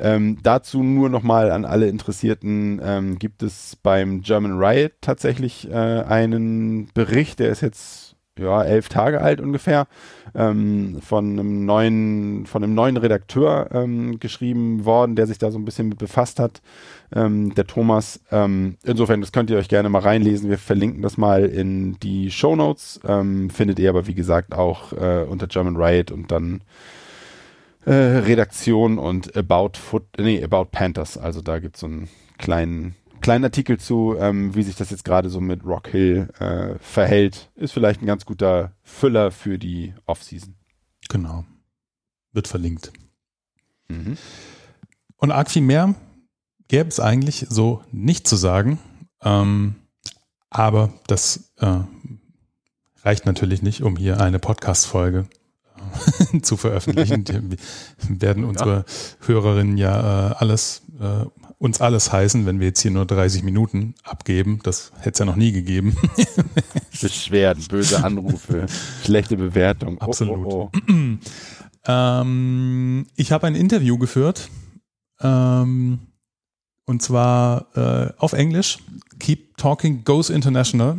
Ähm, dazu nur nochmal an alle Interessierten, ähm, gibt es beim German Riot tatsächlich äh, einen Bericht, der ist jetzt ja, elf Tage alt ungefähr, ähm, von einem neuen, von einem neuen Redakteur ähm, geschrieben worden, der sich da so ein bisschen mit befasst hat, ähm, der Thomas. Ähm, insofern, das könnt ihr euch gerne mal reinlesen. Wir verlinken das mal in die Show Notes. Ähm, findet ihr aber, wie gesagt, auch äh, unter German Riot und dann äh, Redaktion und About Foot, nee, About Panthers. Also da gibt es so einen kleinen kleinen Artikel zu, ähm, wie sich das jetzt gerade so mit Rock Hill äh, verhält. Ist vielleicht ein ganz guter Füller für die Offseason. Genau. wird verlinkt. Mhm. Und arg viel mehr gäbe es eigentlich so nicht zu sagen. Ähm, aber das äh, reicht natürlich nicht, um hier eine Podcast-Folge äh, [LAUGHS] zu veröffentlichen. Wir werden unsere ja. Hörerinnen ja äh, alles, äh, uns alles heißen, wenn wir jetzt hier nur 30 Minuten abgeben. Das hätte es ja noch nie gegeben. [LAUGHS] Beschwerden, böse Anrufe, [LAUGHS] schlechte Bewertung. Oh, Absolut. Oh, oh, [CLEARS THROAT] oh. ähm, ich habe ein Interview geführt. Ähm, und zwar äh, auf Englisch. Keep Talking Goes International.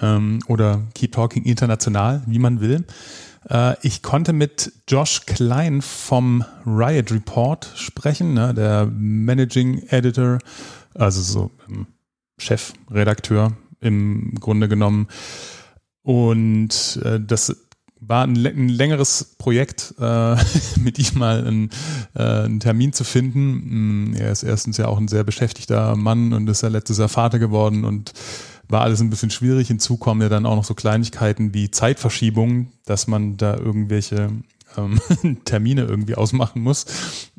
Ähm, oder Keep Talking International, wie man will. Äh, ich konnte mit Josh Klein vom Riot Report sprechen, ne, der Managing Editor, also so ähm, Chefredakteur im Grunde genommen. Und äh, das war ein, ein längeres Projekt, äh, [LAUGHS] mit ihm mal einen, äh, einen Termin zu finden. Mm, er ist erstens ja auch ein sehr beschäftigter Mann und ist ja letztes Jahr Vater geworden und war alles ein bisschen schwierig. Hinzu kommen ja dann auch noch so Kleinigkeiten wie Zeitverschiebungen, dass man da irgendwelche ähm, [LAUGHS] Termine irgendwie ausmachen muss.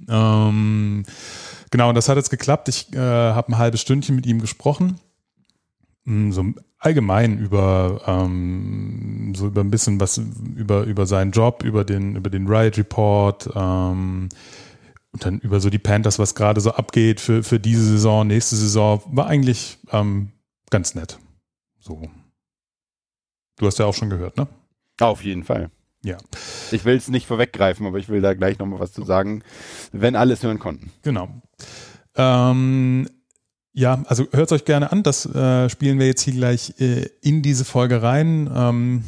Ähm, genau, und das hat jetzt geklappt. Ich äh, habe ein halbes Stündchen mit ihm gesprochen. Mm, so allgemein über ähm, so über ein bisschen was über über seinen Job, über den über den Riot Report ähm, und dann über so die Panthers, was gerade so abgeht für für diese Saison, nächste Saison, war eigentlich ähm, ganz nett. So. Du hast ja auch schon gehört, ne? Auf jeden Fall. Ja. Ich will es nicht vorweggreifen, aber ich will da gleich nochmal was zu sagen, wenn alles hören konnten. Genau. Ähm, ja, also hört es euch gerne an. Das äh, spielen wir jetzt hier gleich äh, in diese Folge rein. Ähm,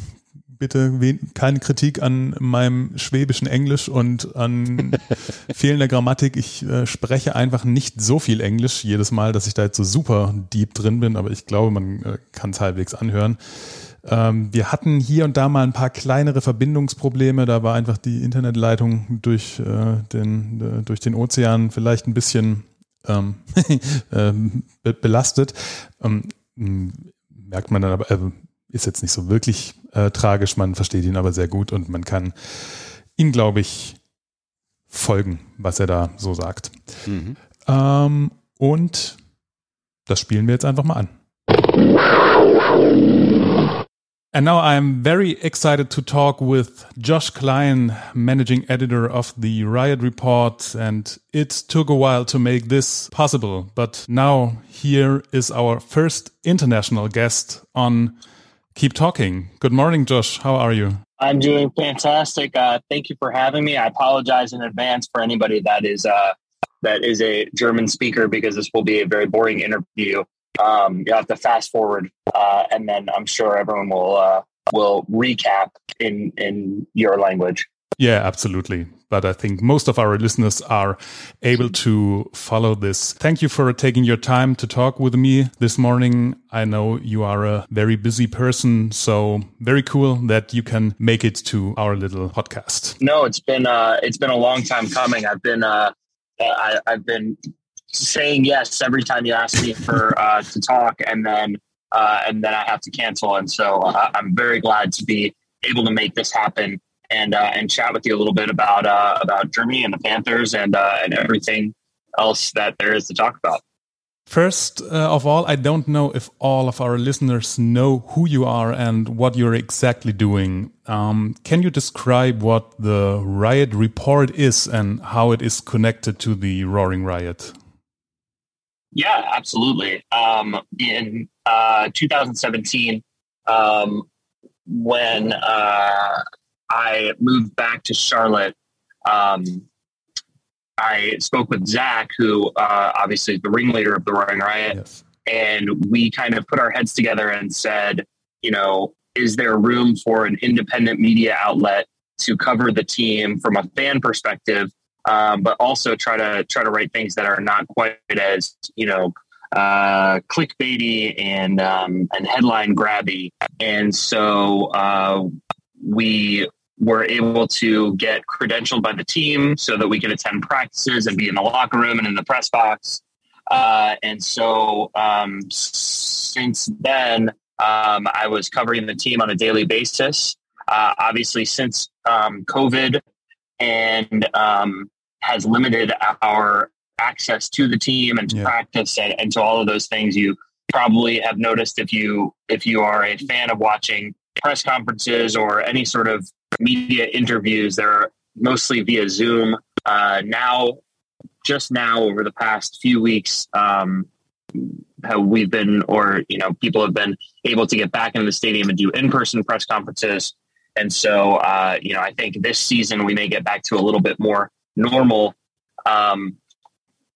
bitte keine Kritik an meinem schwäbischen Englisch und an [LAUGHS] fehlender Grammatik. Ich äh, spreche einfach nicht so viel Englisch jedes Mal, dass ich da jetzt so super deep drin bin, aber ich glaube, man äh, kann es halbwegs anhören. Ähm, wir hatten hier und da mal ein paar kleinere Verbindungsprobleme. Da war einfach die Internetleitung durch, äh, den, äh, durch den Ozean vielleicht ein bisschen ähm, [LAUGHS] ähm, belastet. Ähm, merkt man dann aber, äh, ist jetzt nicht so wirklich äh, tragisch, man versteht ihn aber sehr gut und man kann ihm, glaube ich, folgen, was er da so sagt. Mhm. Ähm, und das spielen wir jetzt einfach mal an. And now I'm very excited to talk with Josh Klein, managing editor of the Riot Report. And it took a while to make this possible. But now here is our first international guest on Keep Talking. Good morning, Josh. How are you? I'm doing fantastic. Uh, thank you for having me. I apologize in advance for anybody that is uh, that is a German speaker because this will be a very boring interview um, you have to fast forward, uh, and then I'm sure everyone will uh, will recap in in your language. Yeah, absolutely. But I think most of our listeners are able to follow this. Thank you for taking your time to talk with me this morning. I know you are a very busy person, so very cool that you can make it to our little podcast. No, it's been uh, it's been a long time coming. I've been uh, I, I've been saying yes every time you ask me for uh, to talk, and then uh, and then I have to cancel. And so uh, I'm very glad to be able to make this happen and uh, and chat with you a little bit about uh, about Germany and the Panthers and uh, and everything else that there is to talk about. First of all, I don't know if all of our listeners know who you are and what you're exactly doing. Um, can you describe what the Riot Report is and how it is connected to the Roaring Riot? Yeah, absolutely. Um, in uh, 2017, um, when uh, I moved back to Charlotte, um, I spoke with Zach, who uh, obviously is the ringleader of the Roaring Riot, yes. and we kind of put our heads together and said, you know, is there room for an independent media outlet to cover the team from a fan perspective um, but also try to try to write things that are not quite as you know uh, clickbaity and um, and headline grabby. And so uh, we were able to get credentialed by the team so that we could attend practices and be in the locker room and in the press box. Uh, and so um, since then, um, I was covering the team on a daily basis. uh, obviously since um, COVID and um, has limited our access to the team and to yeah. practice and, and to all of those things. You probably have noticed if you if you are a fan of watching press conferences or any sort of media interviews, they're mostly via Zoom. Uh, now, just now, over the past few weeks, um, how we've been, or you know, people have been able to get back into the stadium and do in-person press conferences. And so, uh, you know, I think this season we may get back to a little bit more normal um,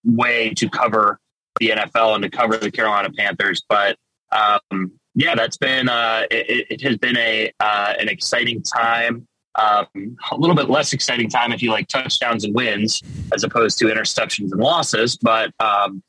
way to cover the NFL and to cover the Carolina Panthers. But um, yeah, that's been uh, it, it, has been a uh, an exciting time. Um, a little bit less exciting time if you like touchdowns and wins as opposed to interceptions and losses. But um,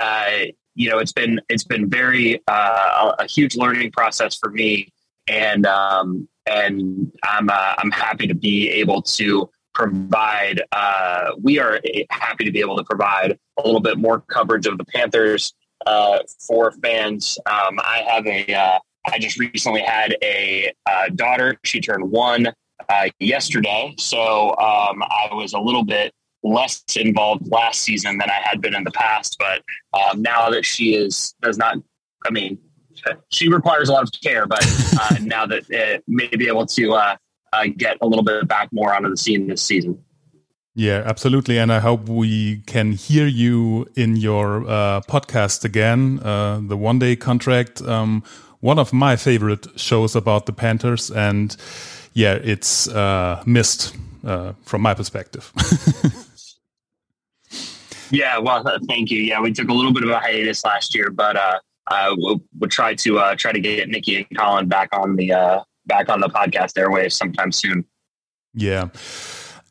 uh, you know, it's been it's been very uh, a, huge learning process for me, and um, and I'm uh, I'm happy to be able to provide. Uh, we are happy to be able to provide a little bit more coverage of the Panthers uh, for fans. Um, I have a. Uh, I just recently had a uh, daughter. She turned one uh, yesterday, so um, I was a little bit less involved last season than I had been in the past. But um, now that she is does not, I mean, she requires a lot of care. But [LAUGHS] now that it may be able to get a little bit back more onto the scene this season. Yeah, absolutely. And I hope we can hear you in your uh, podcast again, uh, the one day contract. Um, one of my favorite shows about the Panthers. And yeah, it's uh, missed uh, from my perspective. [LAUGHS] yeah, well, thank you. Yeah, we took a little bit of a hiatus last year, but uh, uh, we'll, we'll try to uh, try to get Nikki and Colin back on the uh, back on the podcast airwaves sometime soon. Yeah,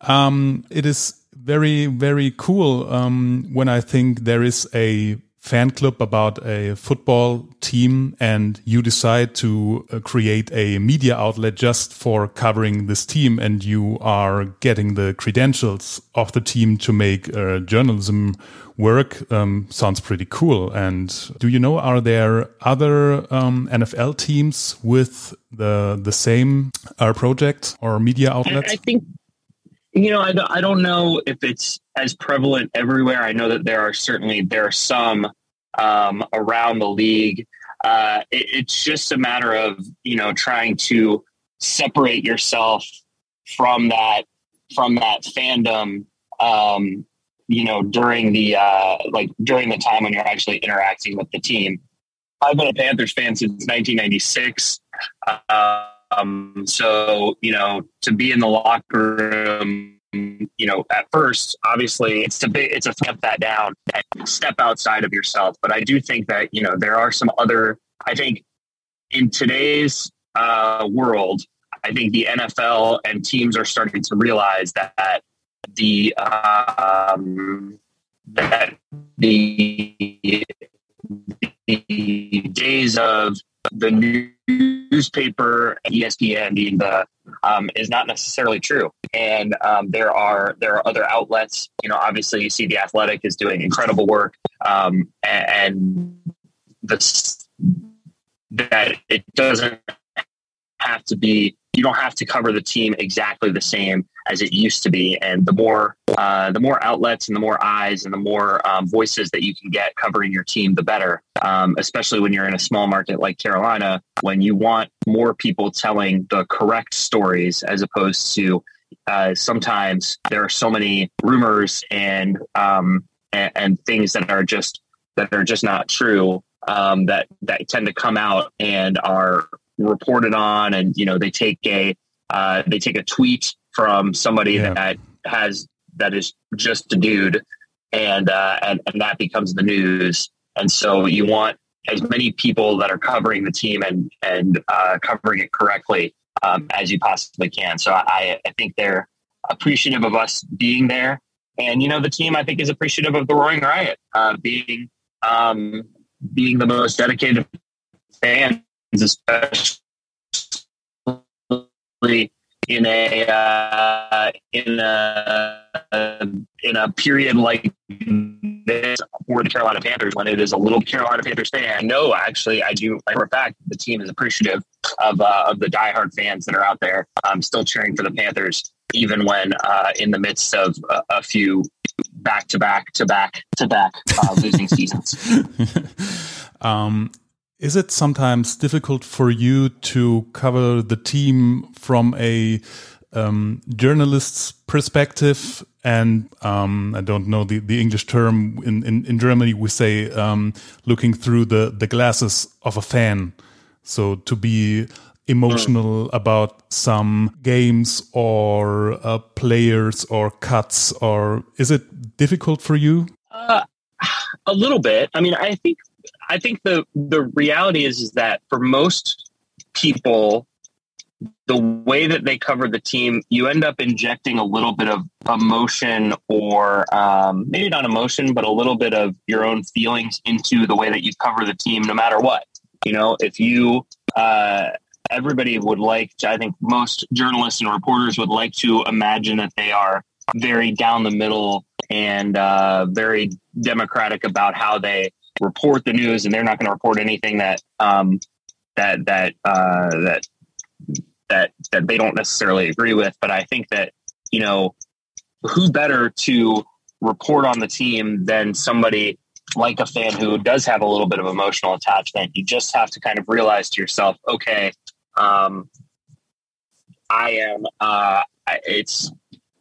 um, it is very very cool um, when I think there is a fan club about a football team and you decide to uh, create a media outlet just for covering this team and you are getting the credentials of the team to make uh, journalism work um, sounds pretty cool. And do you know, are there other um, NFL teams with the the same uh, project or media outlets? I, I think you know, I, I don't know if it's as prevalent everywhere. I know that there are certainly there are some um, around the league. Uh, it, it's just a matter of you know trying to separate yourself from that from that fandom um, you know, during the uh, like during the time when you're actually interacting with the team. I've been a Panthers fan since 1996. Um, so you know, to be in the locker room, you know, at first, obviously, it's a big, it's a step that down step outside of yourself. But I do think that you know there are some other. I think in today's uh, world, I think the NFL and teams are starting to realize that the um, that the, the days of the newspaper ESPN being the um, is not necessarily true, and um, there are there are other outlets. You know, obviously, you see the Athletic is doing incredible work, um, and, that it doesn't have to be you don't have to cover the team exactly the same as it used to be. And the more uh, the more outlets and the more eyes and the more um, voices that you can get covering your team, the better. Um, especially when you're in a small market like Carolina, when you want more people telling the correct stories as opposed to uh, sometimes there are so many rumors and, um, and, and things that are just that are just not true um, that that tend to come out and are reported on, and you know they take a uh, they take a tweet from somebody yeah. that has that is just a dude, and uh, and and that becomes the news. And so you want as many people that are covering the team and and uh, covering it correctly um, as you possibly can. So I, I think they're appreciative of us being there, and you know the team I think is appreciative of the Roaring Riot uh, being um, being the most dedicated fans, especially in a uh, in a in a period like this for the Carolina Panthers when it is a little Carolina Panthers fan. No, actually, I do. For a fact, the team is appreciative of uh, of the diehard fans that are out there, um, still cheering for the Panthers, even when uh, in the midst of a, a few back to back to back to back uh, losing seasons. [LAUGHS] [LAUGHS] um, is it sometimes difficult for you to cover the team from a um, journalist's perspective? And um, I don't know the, the English term in, in, in Germany we say um, looking through the, the glasses of a fan. So to be emotional mm. about some games or uh, players or cuts or is it difficult for you? Uh, [SIGHS] a little bit. I mean I think I think the the reality is is that for most people the way that they cover the team, you end up injecting a little bit of emotion or um, maybe not emotion, but a little bit of your own feelings into the way that you cover the team, no matter what. You know, if you, uh, everybody would like, to, I think most journalists and reporters would like to imagine that they are very down the middle and uh, very democratic about how they report the news, and they're not going to report anything that um, that that uh, that that that they don't necessarily agree with. But I think that you know who better to report on the team than somebody like a fan who does have a little bit of emotional attachment. You just have to kind of realize to yourself, okay, um, I am. Uh, it's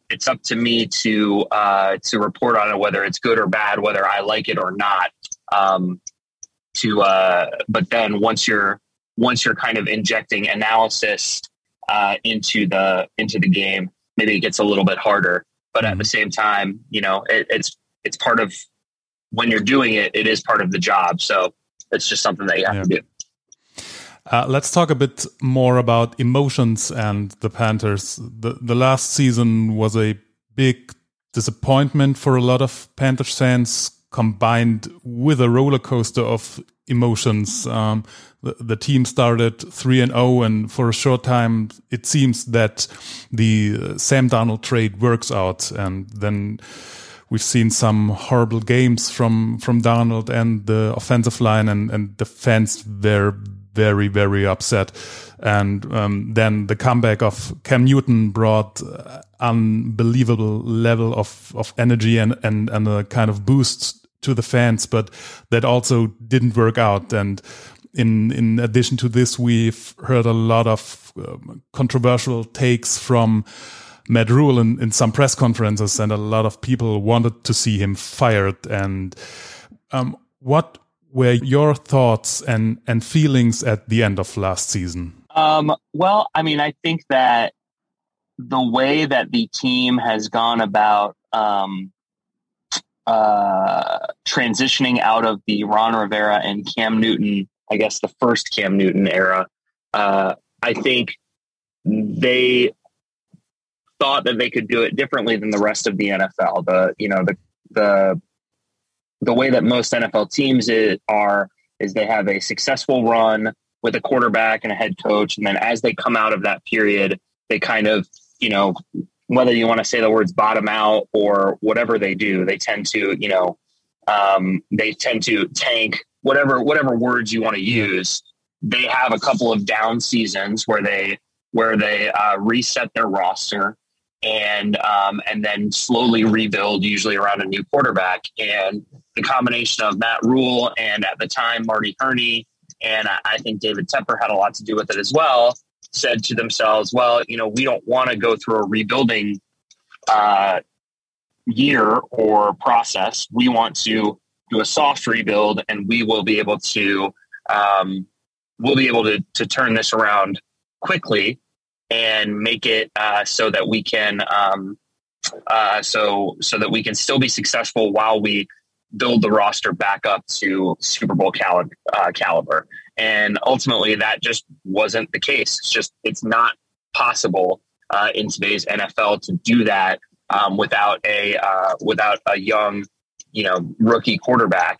it's up to me to uh, to report on it, whether it's good or bad, whether I like it or not. Um, to uh, but then once you're once you're kind of injecting analysis uh, into the into the game, maybe it gets a little bit harder. But at the mm-hmm. same time, you know, it, it's it's part of when you're doing it. It is part of the job, so it's just something that you have yeah. to do. Uh, let's talk a bit more about emotions and the Panthers. The the last season was a big disappointment for a lot of Panthers fans, combined with a roller coaster of emotions. Um, the, the, team started three and zero, oh, and for a short time, it seems that the uh, Sam Donald trade works out, and then we've seen some horrible games from from Darnold and the offensive line, and and the fans were very very upset. And um, then the comeback of Cam Newton brought uh, unbelievable level of of energy and and and a kind of boost to the fans, but that also didn't work out. And in in addition to this, we've heard a lot of um, controversial takes from Matt Rhule in, in some press conferences, and a lot of people wanted to see him fired. And um, what were your thoughts and and feelings at the end of last season? Um, well, I mean, I think that the way that the team has gone about um, uh, transitioning out of the Ron Rivera and Cam Newton, I guess the first Cam Newton era, uh, I think they thought that they could do it differently than the rest of the NFL. The you know the the the way that most NFL teams is, are is they have a successful run with a quarterback and a head coach, and then as they come out of that period, they kind of you know whether you want to say the words bottom out or whatever they do, they tend to, you know, um, they tend to tank whatever whatever words you want to use. They have a couple of down seasons where they where they uh, reset their roster and um, and then slowly rebuild, usually around a new quarterback. And the combination of Matt Rule and at the time Marty Hurney and I, I think David Tepper had a lot to do with it as well said to themselves, well, you know, we don't want to go through a rebuilding uh, year or process. We want to do a soft rebuild, and we will be able to um, we'll be able to to turn this around quickly and make it uh, so that we can um, uh, so so that we can still be successful while we build the roster back up to Super Bowl caliber. Uh, caliber. And ultimately, that just wasn't the case. It's just, it's not possible uh, in today's NFL to do that um, without a uh, without a young, you know, rookie quarterback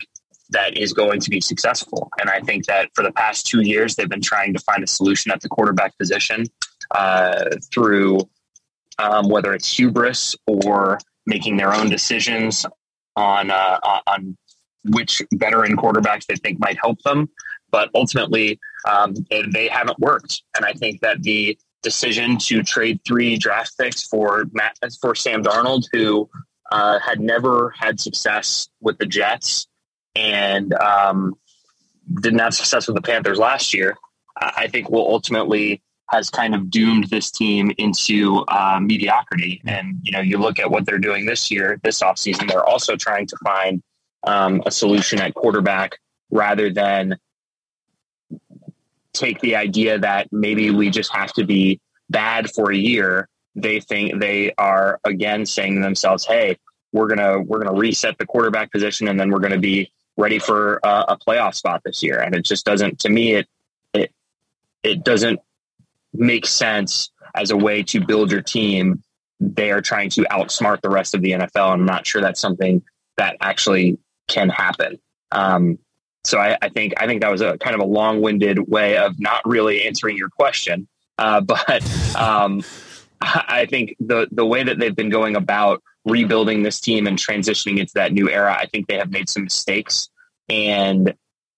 that is going to be successful. And I think that for the past two years, they've been trying to find a solution at the quarterback position uh, through um, whether it's hubris or making their own decisions on uh, on which veteran quarterbacks they think might help them, but ultimately um, they haven't worked. And I think that the decision to trade three draft picks for Matt for Sam Darnold, who uh, had never had success with the Jets and um, didn't have success with the Panthers last year, I think will ultimately has kind of doomed this team into uh, mediocrity. And, you know, you look at what they're doing this year, this offseason, they're also trying to find um, a solution at quarterback rather than take the idea that maybe we just have to be bad for a year. They think they are again saying to themselves, "Hey, we're gonna we're gonna reset the quarterback position, and then we're gonna be ready for a, playoff spot this year." And it just doesn't, to me, it it it doesn't make sense as a way to build your team. They are trying to outsmart the rest of the NFL. And I'm not sure that's something that actually can happen. Um, so I, I, think I think that was a kind of a long-winded way of not really answering your question. Uh, [LAUGHS] but um, I think the the way that they've been going about rebuilding this team and transitioning into that new era, I think they have made some mistakes, and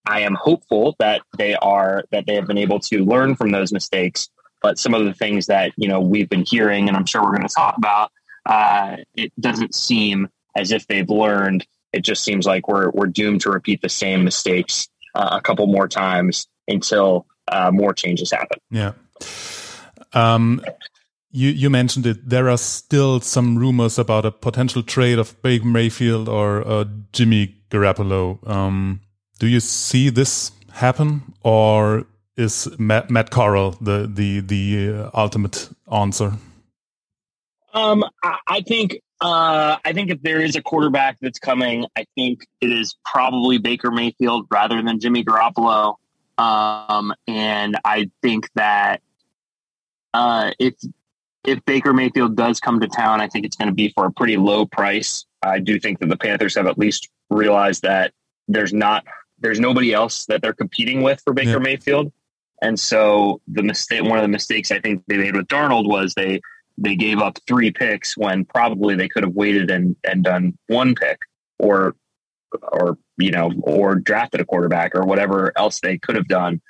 I am hopeful that they are that they have been able to learn from those mistakes but some of the things that you know we've been hearing, and I'm sure we're going to talk about, uh, it doesn't seem as if they've learned. It just seems like we're we're doomed to repeat the same mistakes uh, a couple more times until uh, more changes happen. Yeah. Um, you you mentioned it. There are still some rumors about a potential trade of Baker Mayfield or uh, Jimmy Garoppolo. Um, do you see this happen, or is Matt, Matt Corral the the the uh, ultimate answer? Um, I, I think uh, I think if there is a quarterback that's coming, I think it is probably Baker Mayfield rather than Jimmy Garoppolo. Um, and I think that uh, if if Baker Mayfield does come to town, I think it's going to be for a pretty low price. I do think that the Panthers have at least realized that there's not there's nobody else that they're competing with for Baker yeah. Mayfield. And so the mistake, one of the mistakes I think they made with Darnold was they they gave up three picks when probably they could have waited and, and done one pick or or you know or drafted a quarterback or whatever else they could have done.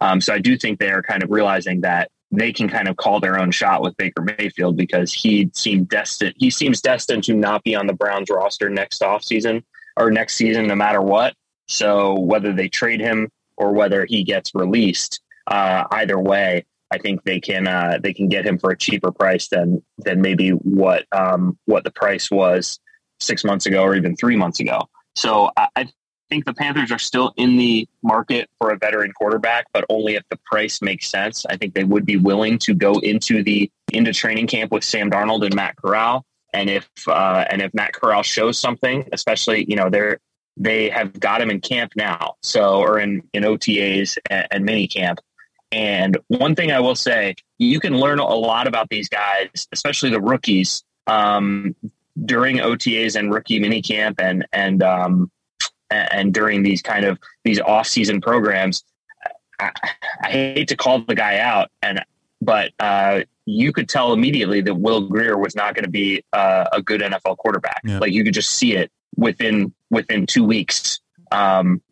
Um, so I do think they are kind of realizing that they can kind of call their own shot with Baker Mayfield because he seemed destined. He seems destined to not be on the Browns roster next offseason or next season, no matter what. So whether they trade him or whether he gets released, uh, either way, I think they can uh, they can get him for a cheaper price than than maybe what um, what the price was six months ago or even three months ago. So I, I think the Panthers are still in the market for a veteran quarterback, but only if the price makes sense. I think they would be willing to go into the into training camp with Sam Darnold and Matt Corral. And if uh, and if Matt Corral shows something, especially you know they're they have got him in camp now, so or in in OTAs and, and mini camp. And one thing I will say, you can learn a lot about these guys, especially the rookies, um, during OTAs and rookie minicamp and and um, and during these kind of these off season programs. I, I, hate to call the guy out, and but uh, you could tell immediately that Will Greer was not going to be uh, a good NFL quarterback. Yeah. Like you could just see it within within two weeks. Um,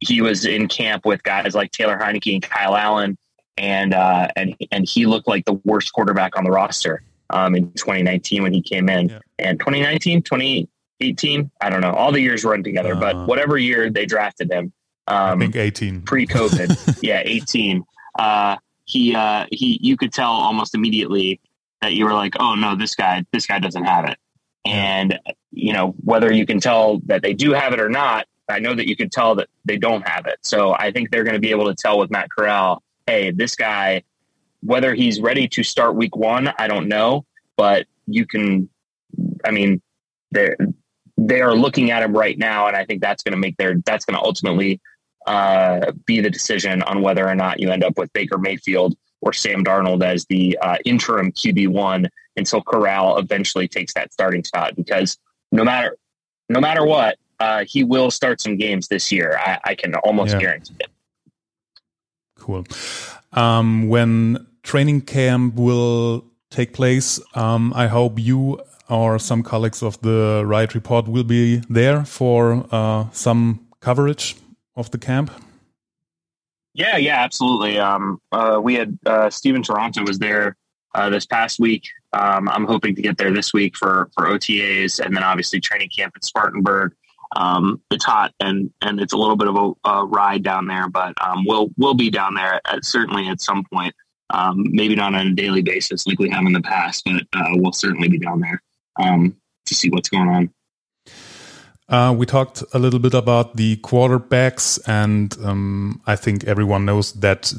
he was in camp with guys like Taylor Heinicke and Kyle Allen, and uh, and and he looked like the worst quarterback on the roster um, in 2019 when he came in. Yeah. And 2019, 2018, I don't know. All the years run together, uh, but whatever year they drafted him, um, I think 18 pre-COVID, [LAUGHS] yeah, 18. Uh, he uh, he, you could tell almost immediately that you were like, oh no, this guy, this guy doesn't have it. And you know whether you can tell that they do have it or not, I know that you could tell that they don't have it. So I think they're going to be able to tell with Matt Corral, hey, this guy, whether he's ready to start week one, I don't know, but you can, I mean, they're, they are looking at him right now. And I think that's going to make their, that's going to ultimately uh, be the decision on whether or not you end up with Baker Mayfield or Sam Darnold as the uh, interim QB1 until Corral eventually takes that starting spot. Because no matter, no matter what, uh, he will start some games this year. I, I can almost yeah. guarantee it. Cool. Um, when training camp will take place, um, I hope you or some colleagues of the Riot Report will be there for uh, some coverage of the camp. Yeah, yeah, absolutely. Um, uh, we had uh, Steven Toronto was there uh, this past week. Um, I'm hoping to get there this week for for OTAs, and then obviously training camp in Spartanburg. Um, it's hot and and it's a little bit of a, a ride down there, but um, we'll we'll be down there at, certainly at some point. Um, maybe not on a daily basis like we have in the past, but uh, we'll certainly be down there um, to see what's going on. Uh, we talked a little bit about the quarterbacks, and um, I think everyone knows that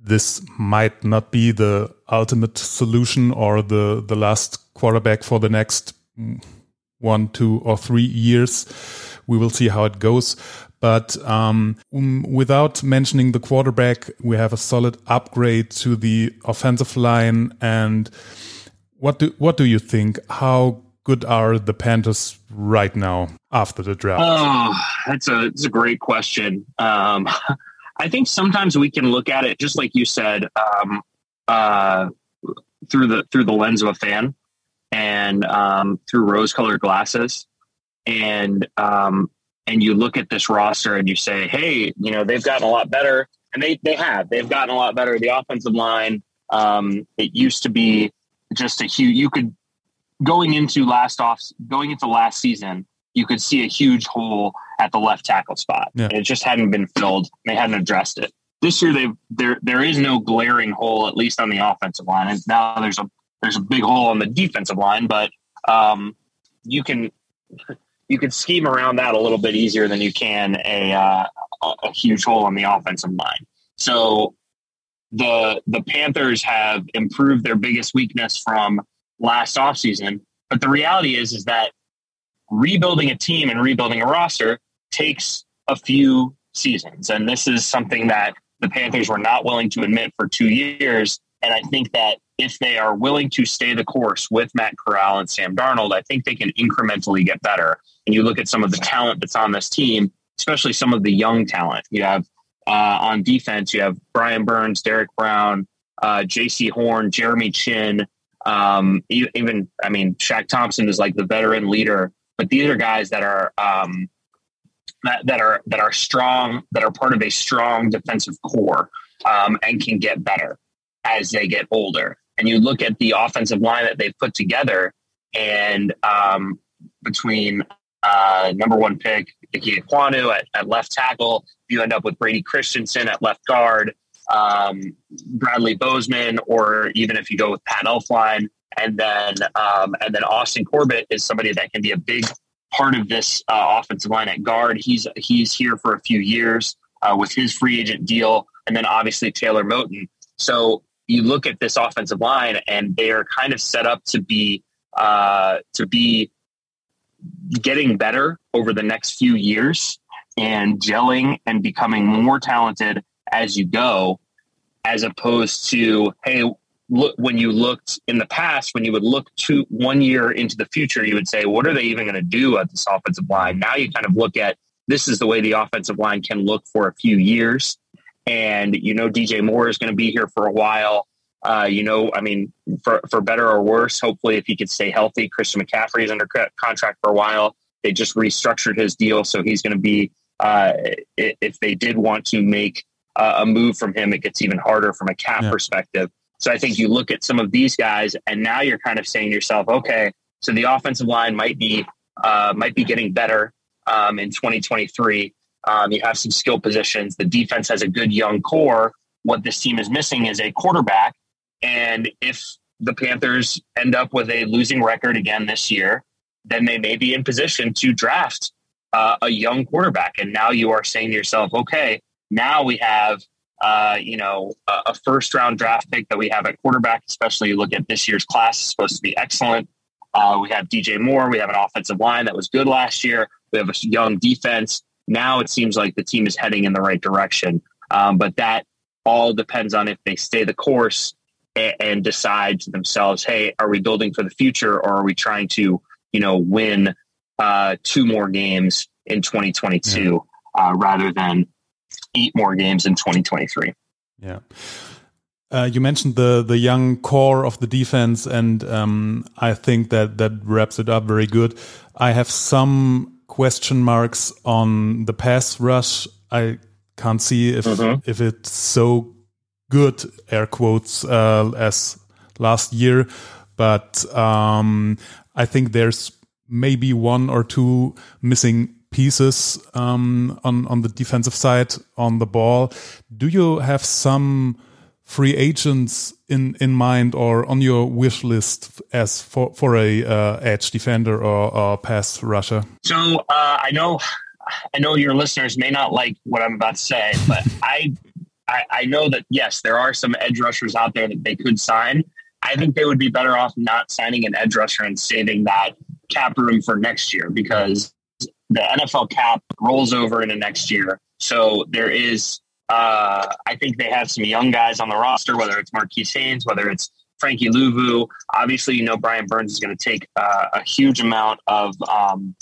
this might not be the ultimate solution or the the last quarterback for the next one, two, or three years. We will see how it goes. But um, um, without mentioning the quarterback, we have a solid upgrade to the offensive line. And what do what do you think? How good are the Panthers right now after the draft? Oh, that's a that's a great question. Um, [LAUGHS] I think sometimes we can look at it just like you said, um, uh, through the through the lens of a fan and um, through rose-colored glasses, and um, and you look at this roster and you say, hey, you know they've gotten a lot better, and they they have they've gotten a lot better. The offensive line, um, it used to be just a huge. You could going into last off going into last season you could see a huge hole at the left tackle spot. Yeah. It just hadn't been filled. They hadn't addressed it. This year, they there there is no glaring hole, at least on the offensive line. And now there's a there's a big hole on the defensive line, but um, you can you can scheme around that a little bit easier than you can a uh, a huge hole on the offensive line. So the the Panthers have improved their biggest weakness from last offseason. But the reality is is that rebuilding a team and rebuilding a roster takes a few seasons. And this is something that the Panthers were not willing to admit for two years. And I think that if they are willing to stay the course with Matt Corral and Sam Darnold, I think they can incrementally get better. And you look at some of the talent that's on this team, especially some of the young talent. You have uh, on defense, you have Brian Burns, Derek Brown, uh, Jaycee Horn, Jeremy Chin. um, even, I mean, Shaq Thompson is like the veteran leader but these are guys that are um, that, that are that are strong, that are part of a strong defensive core, um, and can get better as they get older. And you look at the offensive line that they've put together, and um, between uh, number one pick Ike Ekwonu at, at left tackle, you end up with Brady Christensen at left guard, um, Bradley Bozeman, or even if you go with Pat Elflein and then um, and then Austin Corbett is somebody that can be a big part of this uh, offensive line at guard. He's he's here for a few years uh, with his free agent deal, and then obviously Taylor Moton. So you look at this offensive line, and they are kind of set up to be uh, to be getting better over the next few years and gelling and becoming more talented as you go, as opposed to hey, look when you looked in the past when you would look to one year into the future you would say what are they even going to do at this offensive line? Now you kind of look at this is the way the offensive line can look for a few years and you know dj moore is going to be here for a while uh, you know i mean for, for better or worse hopefully if he could stay healthy christian mccaffrey is under contract for a while they just restructured his deal so he's going to be uh, if they did want to make uh, a move from him it gets even harder from a cap yeah. perspective so I think you look at some of these guys, and now you're kind of saying to yourself, okay, so the offensive line might be uh, might be getting better um, in 2023. Um, you have some skill positions. The defense has a good young core. What this team is missing is a quarterback. And if the Panthers end up with a losing record again this year, then they may be in position to draft uh, a young quarterback. And now you are saying to yourself, okay, now we have uh, you know, a, a, first round draft pick that we have at quarterback, especially you look at this year's class, is supposed to be excellent. Uh, we have DJ Moore. We have an offensive line that was good last year. We have a young defense. Now it seems like the team is heading in the right direction. Um, but that all depends on if they stay the course and, and, decide to themselves, hey, are we building for the future or are we trying to, you know, win uh, two more games in 2022 yeah. Uh, rather than eight more games in 2023. Yeah. uh, you mentioned the the young core of the defense, and um, I think that that wraps it up very good. I have some question marks on the pass rush. I can't see if mm -hmm. if it's so good air quotes uh, as last year, but um, I think there's maybe one or two missing pieces um, on on the defensive side on the ball. Do you have some free agents in in mind or on your wish list as for for a uh, edge defender or, or pass rusher? So uh, I know I know your listeners may not like what I'm about to say, but [LAUGHS] I, I I know that yes, there are some edge rushers out there that they could sign. I think they would be better off not signing an edge rusher and saving that cap room for next year because the NFL cap rolls over into next year. So there is, uh, I think they have some young guys on the roster, whether it's Marquis Haynes, whether it's Frankie Luvu. Obviously, you know Brian Burns is going to take uh, a huge amount of. Um,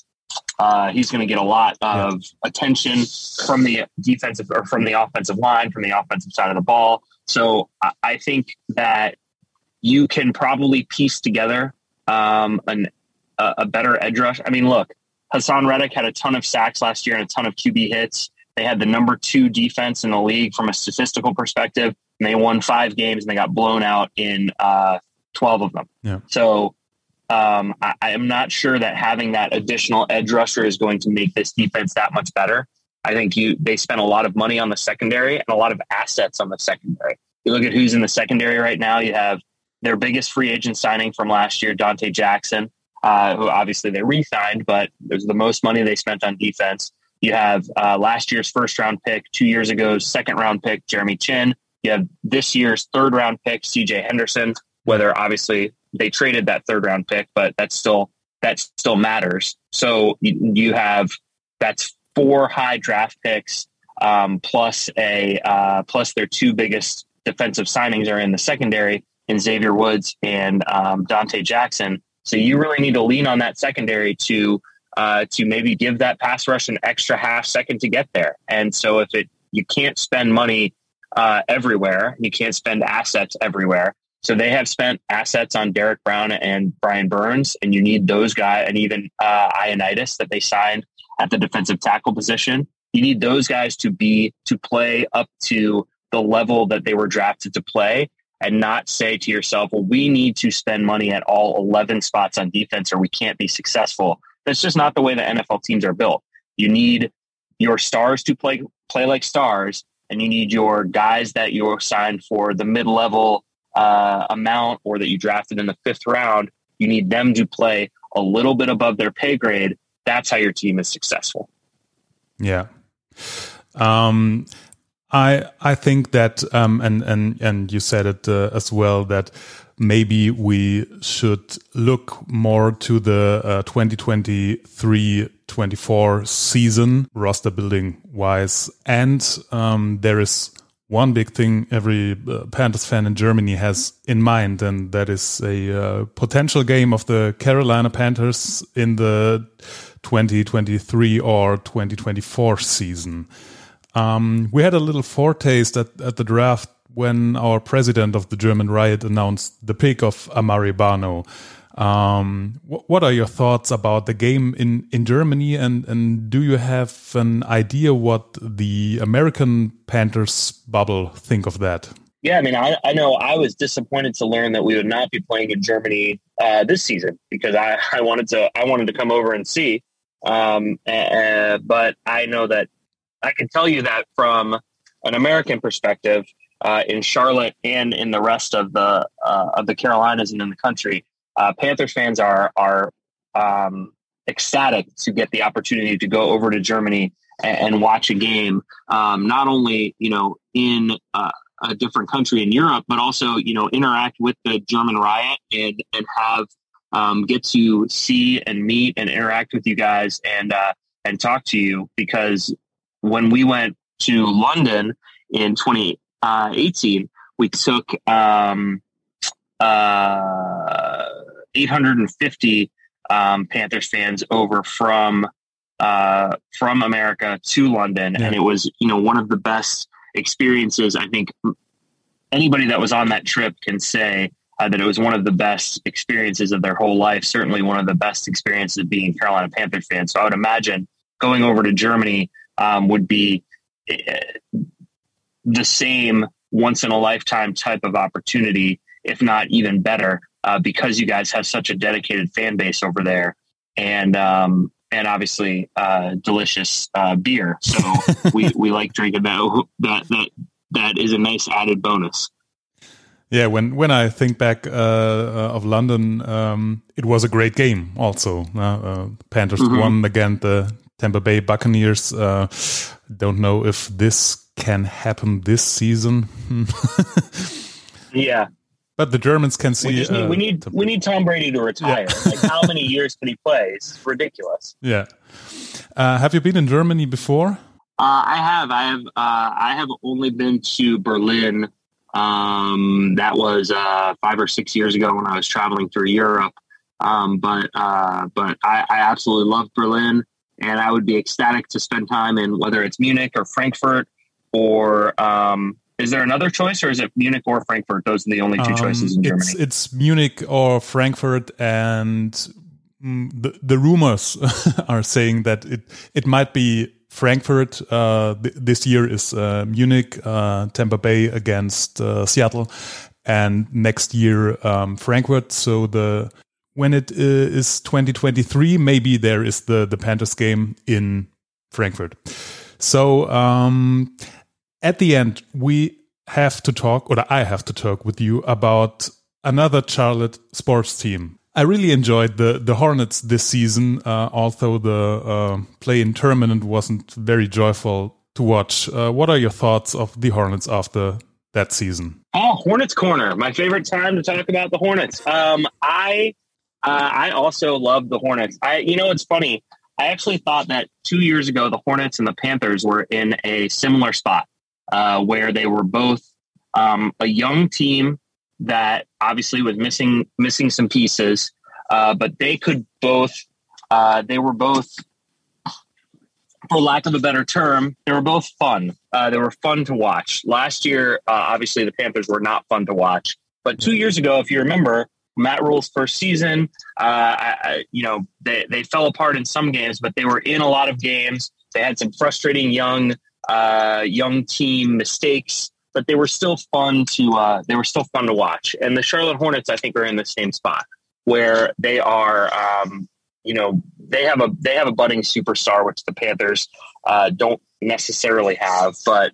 uh, he's going to get a lot of attention from the defensive or from the offensive line, from the offensive side of the ball. So I, I think that you can probably piece together um, an, a, a better edge rush. I mean, look, Hassan Reddick had a ton of sacks last year and a ton of QB hits. They had the number two defense in the league from a statistical perspective, and they won five games and they got blown out in uh, 12 of them. Yeah. So um, I, am not sure that having that additional edge rusher is going to make this defense that much better. I think you they spent a lot of money on the secondary and a lot of assets on the secondary. You look at who's in the secondary right now. You have their biggest free agent signing from last year, Donte Jackson uh, who obviously they re-signed, but it was the most money they spent on defense. You have uh, last year's first round pick, two years ago's second round pick, Jeremy Chin. You have this year's third round pick, CJ Henderson. Whether obviously they traded that third round pick, but that's still that still matters. So you, have that's four high draft picks um, plus a uh, plus their two biggest defensive signings are in the secondary in Xavier Woods and um, Donte Jackson. So you really need to lean on that secondary to uh, to maybe give that pass rush an extra half second to get there. And so if it you can't spend money uh, everywhere, you can't spend assets everywhere. So they have spent assets on Derek Brown and Brian Burns, and you need those guys, and even uh, Ioannidis that they signed at the defensive tackle position. You need those guys to be to play up to the level that they were drafted to play and not say to yourself, well, we need to spend money at all 11 spots on defense or we can't be successful. That's just not the way the NFL teams are built. You need your stars to play play like stars, and you need your guys that you're signed for the mid level uh, amount or that you drafted in the fifth round. You need them to play a little bit above their pay grade. That's how your team is successful. Yeah. Um, I I think that um, and and and you said it uh, as well that maybe we should look more to the uh, 2023-24 season roster building wise and um, there is one big thing every uh, Panthers fan in Germany has in mind and that is a uh, potential game of the Carolina Panthers in the 2023 or 2024 season. Um, we had a little foretaste at, at the draft when our president of the German Riot announced the pick of Amari Barno. Um, wh what are your thoughts about the game in, in Germany, and, and do you have an idea what the American Panthers bubble think of that? Yeah, I mean, I, I know I was disappointed to learn that we would not be playing in Germany uh, this season because I, [LAUGHS] I wanted to I wanted to come over and see, um, uh, but I know that I can tell you that from an American perspective, uh, in Charlotte and in the rest of the uh, of the Carolinas and in the country, uh, Panthers fans are are um, ecstatic to get the opportunity to go over to Germany and, and watch a game. Um, not only you know in uh, a different country in Europe, but also you know interact with the German riot and and have um, get to see and meet and interact with you guys and uh, and talk to you because when we went to London in 2018, we took um, uh, 850 um, Panthers fans over from uh, from America to London, yeah. and it was you know one of the best experiences I think anybody that was on that trip can say uh, that it was one of the best experiences of their whole life. Certainly, one of the best experiences of being a Carolina Panthers fan. So I would imagine going over to Germany um, would be uh, the same once in a lifetime type of opportunity, if not even better, uh, because you guys have such a dedicated fan base over there, and um, and obviously uh, delicious uh, beer. So [LAUGHS] we, we like drinking that. That that that is a nice added bonus. Yeah, when when I think back uh, uh, of London, um, it was a great game. Also, uh, Panthers mm -hmm. won against the Tampa Bay Buccaneers. Uh, don't know if this can happen this season. [LAUGHS] yeah, but the Germans can see. We, need, uh, we need we need Tom Brady to retire. Yeah. like [LAUGHS] how many years can he play? It's ridiculous. Yeah. Uh, have you been in Germany before? Uh, I have. I have. Uh, I have only been to Berlin. Um, that was uh, five or six years ago when I was traveling through Europe. Um, but uh, but I, I absolutely love Berlin, and I would be ecstatic to spend time in whether it's Munich or Frankfurt or um, is there another choice, or is it Munich or Frankfurt? Those are the only two um, choices in Germany. It's, it's Munich or Frankfurt, and mm, the the rumors [LAUGHS] are saying that it it might be Frankfurt. Uh, th this year is uh, Munich, uh, Tampa Bay against uh, Seattle, and next year um, Frankfurt. So the when it uh, is 2023, maybe there is the the Panthers game in Frankfurt. So. Um, at the end, we have to talk, or I have to talk with you about another Charlotte sports team. I really enjoyed the the Hornets this season, uh, although the uh, play in tournament wasn't very joyful to watch. Uh, what are your thoughts of the Hornets after that season? Oh, Hornets Corner, my favorite time to talk about the Hornets. Um, I uh, I also love the Hornets. I you know it's funny. I actually thought that two years ago the Hornets and the Panthers were in a similar spot uh, where they were both um, a young team that obviously was missing missing some pieces, uh, but they could both. Uh, they were both, for lack of a better term, they were both fun. Uh, they were fun to watch. Last year, uh, obviously, the Panthers were not fun to watch. But two years ago, if you remember, Matt Rule's first season, uh, I, you know, they, they fell apart in some games, but they were in a lot of games. They had some frustrating young uh, young team mistakes, but they were still fun to uh, they were still fun to watch. And the Charlotte Hornets, I think, are in the same spot where they are. Um, you know, they have a they have a budding superstar, which the Panthers uh, don't necessarily have, but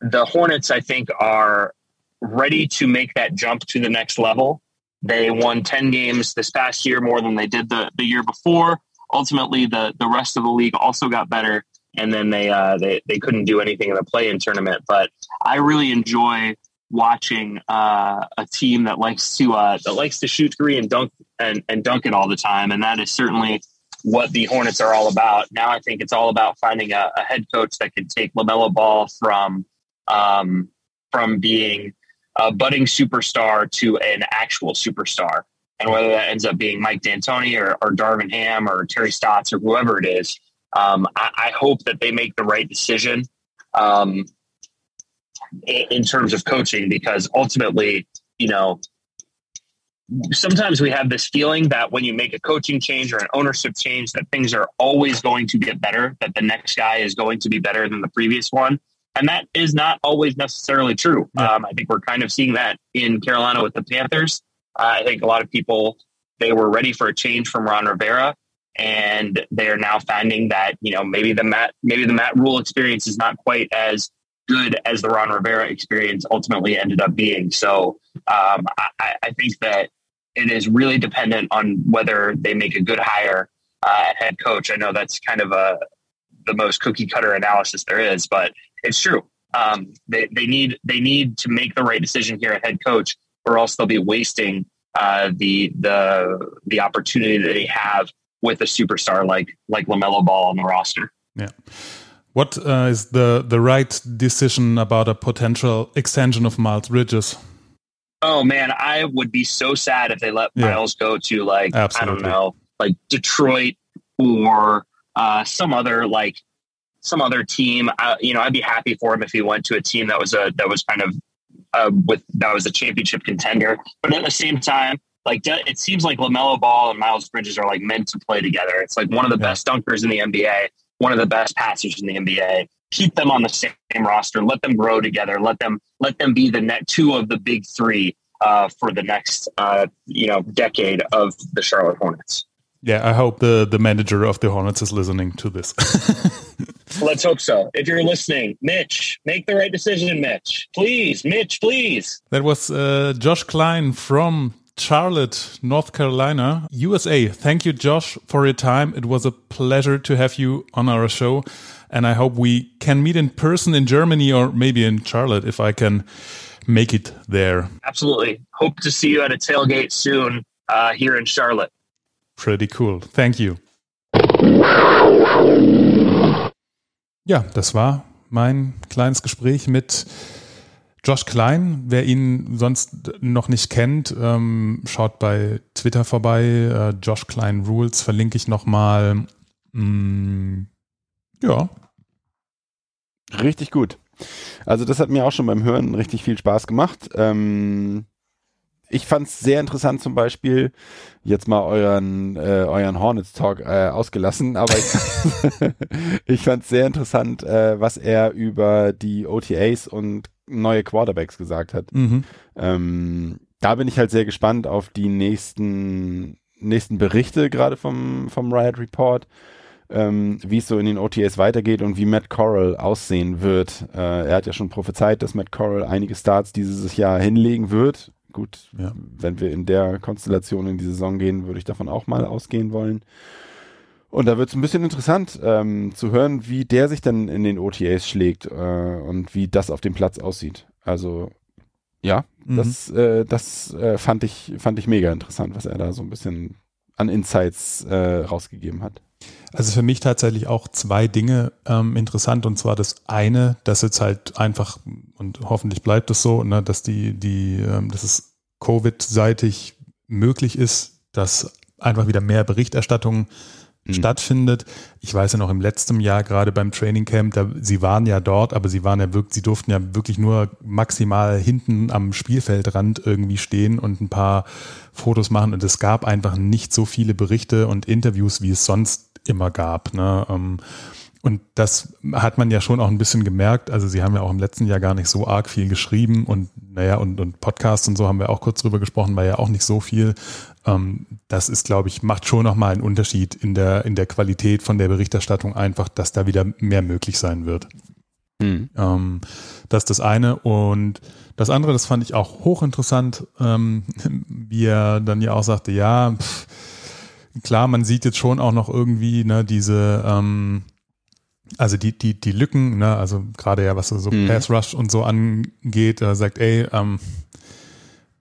the Hornets, I think, are ready to make that jump to the next level. They won 10 games this past year, more than they did the, the year before. Ultimately, the, the rest of the league also got better and then they uh, they they couldn't do anything in the play-in tournament. But I really enjoy watching uh, a team that likes to uh, that likes to shoot three and dunk and, and dunk it all the time, and that is certainly what the Hornets are all about. Now I think it's all about finding a, a head coach that can take LaMelo Ball from um, from being a budding superstar to an actual superstar. And whether that ends up being Mike D'Antoni or, or Darvin Ham or Terry Stotts or whoever it is, um, I, I, hope that they make the right decision um, in, in terms of coaching because ultimately, you know, sometimes we have this feeling that when you make a coaching change or an ownership change that things are always going to get better that the next guy is going to be better than the previous one. And that is not always necessarily true. Yeah. um, i think we're kind of seeing that in carolina with the panthers. Uh, i think a lot of people they were ready for a change from ron rivera and they're now finding that you know maybe the Matt maybe the Matt Rhule experience is not quite as good as the Ron Rivera experience ultimately ended up being. So um, I, I, think that it is really dependent on whether they make a good hire uh, at head coach. I know that's kind of a the most cookie cutter analysis there is, but it's true. Um, they, they need they need to make the right decision here at head coach, or else they'll be wasting uh, the the the opportunity that they have with a superstar like like Lamelo Ball on the roster. Yeah. What uh, is the the right decision about a potential extension of Miles Bridges? Oh man, I would be so sad if they let yeah. Miles go to like Absolutely. I don't know, like Detroit or uh, some other like some other team. I, you know, I'd be happy for him if he went to a team that was a that was kind of uh, with that was a championship contender. But at the same time, like it seems like Lamelo Ball and Miles Bridges are like meant to play together. It's like one of the yeah. best dunkers in the NBA, one of the best passers in the NBA. Keep them on the same roster. Let them grow together. Let them let them be the net two of the big three uh, for the next uh, you know decade of the Charlotte Hornets. Yeah, I hope the the manager of the Hornets is listening to this. [LAUGHS] Let's hope so. If you're listening, Mitch, make the right decision, Mitch. Please, Mitch, please. That was uh, Josh Klein from Charlotte, North Carolina, USA. Thank you, Josh, for your time. It was a pleasure to have you on our show. And I hope we can meet in person in Germany or maybe in Charlotte if I can make it there. Absolutely. Hope to see you at a tailgate soon uh, here in Charlotte. Pretty cool. Thank you. Ja, das war mein kleines Gespräch mit Josh Klein, wer ihn sonst noch nicht kennt, ähm, schaut bei Twitter vorbei. Äh, Josh Klein Rules verlinke ich nochmal. Mm, ja. Richtig gut. Also das hat mir auch schon beim Hören richtig viel Spaß gemacht. Ähm, ich fand es sehr interessant zum Beispiel, jetzt mal euren, äh, euren Hornets Talk äh, ausgelassen, aber ich, [LAUGHS] ich fand es sehr interessant, äh, was er über die OTAs und neue Quarterbacks gesagt hat. Mhm. Ähm, da bin ich halt sehr gespannt auf die nächsten, nächsten Berichte, gerade vom, vom Riot Report, ähm, wie es so in den OTAs weitergeht und wie Matt Corral aussehen wird. Äh, er hat ja schon prophezeit, dass Matt Corral einige Starts dieses Jahr hinlegen wird. Gut, ja. wenn wir in der Konstellation in die Saison gehen, würde ich davon auch mal ausgehen wollen. Und da wird es ein bisschen interessant ähm, zu hören, wie der sich dann in den OTAs schlägt äh, und wie das auf dem Platz aussieht. Also ja, mhm. das, äh, das äh, fand, ich, fand ich mega interessant, was er da so ein bisschen an Insights äh, rausgegeben hat. Also für mich tatsächlich auch zwei Dinge ähm, interessant und zwar das eine, dass jetzt halt einfach und hoffentlich bleibt es so, ne, dass die die ähm, dass es Covid-seitig möglich ist, dass einfach wieder mehr Berichterstattung mhm. stattfindet. Ich weiß ja noch im letzten Jahr gerade beim Training Camp, da, sie waren ja dort, aber sie waren ja wirklich, sie durften ja wirklich nur maximal hinten am Spielfeldrand irgendwie stehen und ein paar Fotos machen und es gab einfach nicht so viele Berichte und Interviews, wie es sonst immer gab. Ne? Ähm, und das hat man ja schon auch ein bisschen gemerkt. Also sie haben ja auch im letzten Jahr gar nicht so arg viel geschrieben und naja, und, und Podcasts und so haben wir auch kurz drüber gesprochen, war ja auch nicht so viel. Ähm, das ist, glaube ich, macht schon nochmal einen Unterschied in der, in der Qualität von der Berichterstattung einfach, dass da wieder mehr möglich sein wird. Mhm. Ähm, das ist das eine. Und das andere, das fand ich auch hochinteressant, ähm, [LAUGHS] wie er dann ja auch sagte, ja, pff, klar, man sieht jetzt schon auch noch irgendwie ne, diese ähm, also die, die, die Lücken, ne, also gerade ja, was so mhm. Pass Rush und so angeht, da sagt, ey, ähm,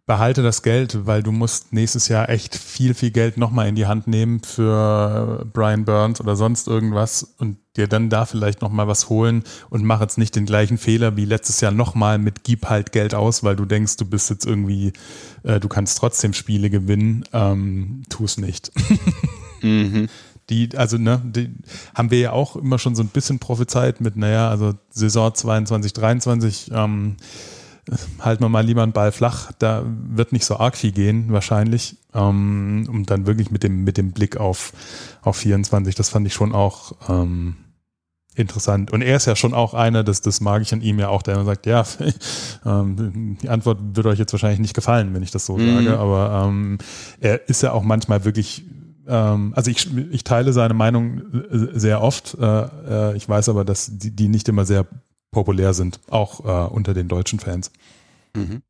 behalte das Geld, weil du musst nächstes Jahr echt viel, viel Geld nochmal in die Hand nehmen für Brian Burns oder sonst irgendwas und dir dann da vielleicht nochmal was holen und mach jetzt nicht den gleichen Fehler wie letztes Jahr nochmal mit gib halt Geld aus, weil du denkst, du bist jetzt irgendwie, äh, du kannst trotzdem Spiele gewinnen, ähm, tu es nicht. mhm [LAUGHS] die, also ne, die haben wir ja auch immer schon so ein bisschen prophezeit mit, naja, also Saison 22, 23, ähm, halten wir mal lieber einen Ball flach, da wird nicht so arg viel gehen, wahrscheinlich. Ähm, und dann wirklich mit dem, mit dem Blick auf, auf 24, das fand ich schon auch ähm, interessant. Und er ist ja schon auch einer, das, das mag ich an ihm ja auch, der immer sagt, ja, [LAUGHS] ähm, die Antwort wird euch jetzt wahrscheinlich nicht gefallen, wenn ich das so mhm. sage, aber ähm, er ist ja auch manchmal wirklich ähm, also ich, ich teile seine Meinung äh, sehr oft. Äh, äh, ich weiß aber, dass die, die nicht immer sehr populär sind, auch äh, unter den deutschen Fans. Mhm.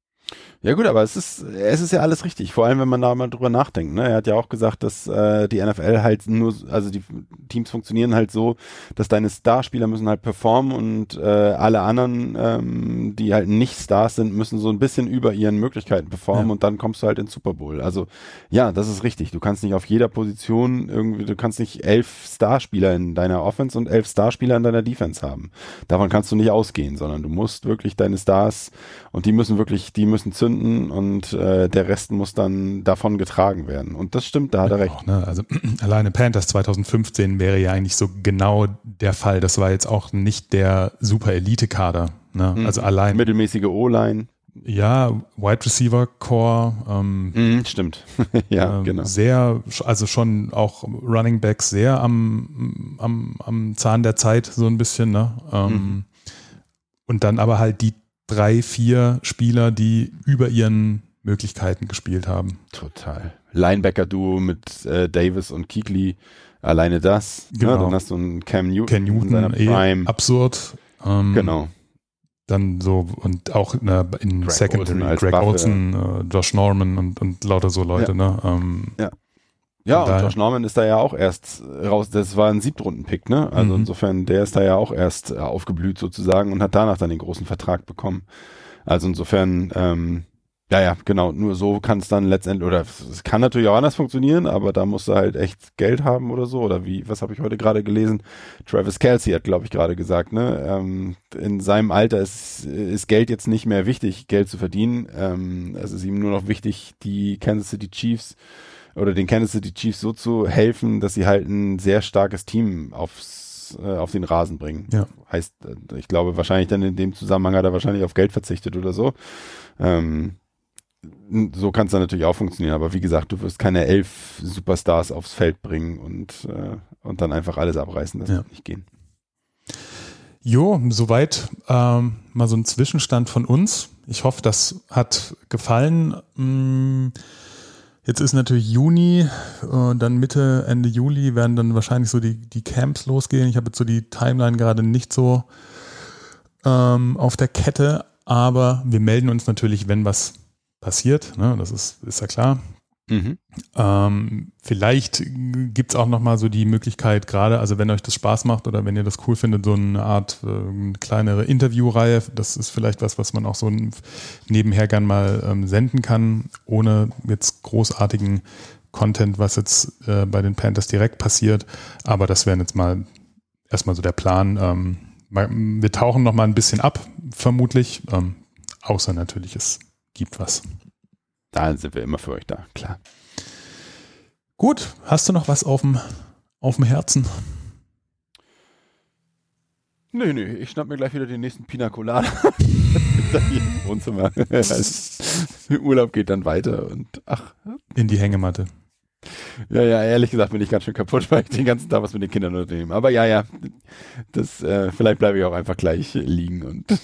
Ja gut, aber es ist, es ist ja alles richtig, vor allem wenn man da mal drüber nachdenkt. Ne? Er hat ja auch gesagt, dass äh, die NFL halt nur, also die Teams funktionieren halt so, dass deine Starspieler müssen halt performen und äh, alle anderen, ähm, die halt nicht Stars sind, müssen so ein bisschen über ihren Möglichkeiten performen ja. und dann kommst du halt ins Super Bowl. Also ja, das ist richtig. Du kannst nicht auf jeder Position irgendwie, du kannst nicht elf Starspieler in deiner Offense und elf Starspieler in deiner Defense haben. Davon kannst du nicht ausgehen, sondern du musst wirklich deine Stars und die müssen wirklich, die müssen zünden und äh, der Rest muss dann davon getragen werden. Und das stimmt, da hat er recht. Auch, ne? Also [CLEARS THROAT] alleine Panthers 2015 wäre ja eigentlich so genau der Fall. Das war jetzt auch nicht der super Elite-Kader. Ne? Mhm. Also allein. Mittelmäßige O-Line. Ja, Wide Receiver Core. Ähm, mhm, stimmt. [LAUGHS] ja, ähm, genau. Sehr, also schon auch Running Backs sehr am, am, am Zahn der Zeit, so ein bisschen. Ne? Ähm, mhm. Und dann aber halt die drei, vier Spieler, die über ihren Möglichkeiten gespielt haben. Total. Linebacker-Duo mit äh, Davis und Keekly, alleine das. Ne? Genau. Ja, dann hast du einen Cam Newton, Cam Newton eh absurd. Ähm, genau. Dann so und auch in, in Greg Secondary, Olsen Greg Buffet, Olsen, äh, Josh Norman und, und lauter so Leute, ja. ne? Ähm, ja. Ja, und Josh Norman ist da ja auch erst raus, das war ein Siebtrunden-Pick, ne? Also mhm. insofern, der ist da ja auch erst äh, aufgeblüht sozusagen und hat danach dann den großen Vertrag bekommen. Also insofern, ähm, ja, ja, genau, nur so kann es dann letztendlich, oder es kann natürlich auch anders funktionieren, aber da musst du halt echt Geld haben oder so, oder wie, was habe ich heute gerade gelesen? Travis Kelsey hat, glaube ich, gerade gesagt, ne? Ähm, in seinem Alter ist, ist Geld jetzt nicht mehr wichtig, Geld zu verdienen. Ähm, es ist ihm nur noch wichtig, die Kansas City Chiefs oder den Kansas City Chiefs so zu helfen, dass sie halt ein sehr starkes Team aufs, äh, auf den Rasen bringen. Ja. Heißt, äh, ich glaube wahrscheinlich dann in dem Zusammenhang hat er wahrscheinlich auf Geld verzichtet oder so. Ähm, so kann es dann natürlich auch funktionieren, aber wie gesagt, du wirst keine elf Superstars aufs Feld bringen und, äh, und dann einfach alles abreißen, das ja. wird nicht gehen. Jo, soweit ähm, mal so ein Zwischenstand von uns. Ich hoffe, das hat gefallen. Hm, Jetzt ist natürlich Juni, äh, dann Mitte, Ende Juli werden dann wahrscheinlich so die, die Camps losgehen. Ich habe jetzt so die Timeline gerade nicht so ähm, auf der Kette, aber wir melden uns natürlich, wenn was passiert. Ne? Das ist, ist ja klar. Mhm. Ähm, vielleicht gibt es auch nochmal so die Möglichkeit, gerade, also wenn euch das Spaß macht oder wenn ihr das cool findet, so eine Art äh, kleinere Interviewreihe, das ist vielleicht was, was man auch so nebenher gern mal ähm, senden kann, ohne jetzt großartigen Content, was jetzt äh, bei den Panthers direkt passiert. Aber das wäre jetzt mal erstmal so der Plan. Ähm, wir tauchen nochmal ein bisschen ab, vermutlich, ähm, außer natürlich es gibt was. Da sind wir immer für euch da, klar. Gut, hast du noch was auf dem, auf dem Herzen? Nö, nö, ich schnapp mir gleich wieder den nächsten Pina Colada. [LAUGHS] im Wohnzimmer. [LAUGHS] Urlaub geht dann weiter und ach. In die Hängematte. Ja, ja, ehrlich gesagt bin ich ganz schön kaputt, [LAUGHS] weil ich den ganzen Tag was mit den Kindern unternehme. Aber ja, ja, das, äh, vielleicht bleibe ich auch einfach gleich liegen und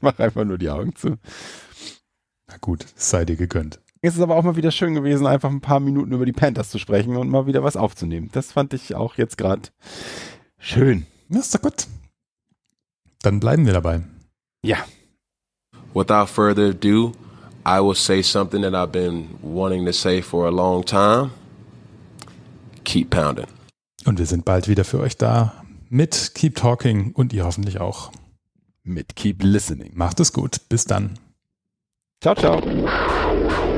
mache einfach nur die Augen zu. Na gut, es sei dir gegönnt. Es ist aber auch mal wieder schön gewesen, einfach ein paar Minuten über die Panthers zu sprechen und mal wieder was aufzunehmen. Das fand ich auch jetzt gerade schön. Ja, ist doch gut. Dann bleiben wir dabei. Ja. Without further ado, I will say something that I've been wanting to say for a long time. Keep pounding. Und wir sind bald wieder für euch da mit Keep Talking und ihr hoffentlich auch. Mit Keep Listening. Macht es gut. Bis dann. Ciao, ciao.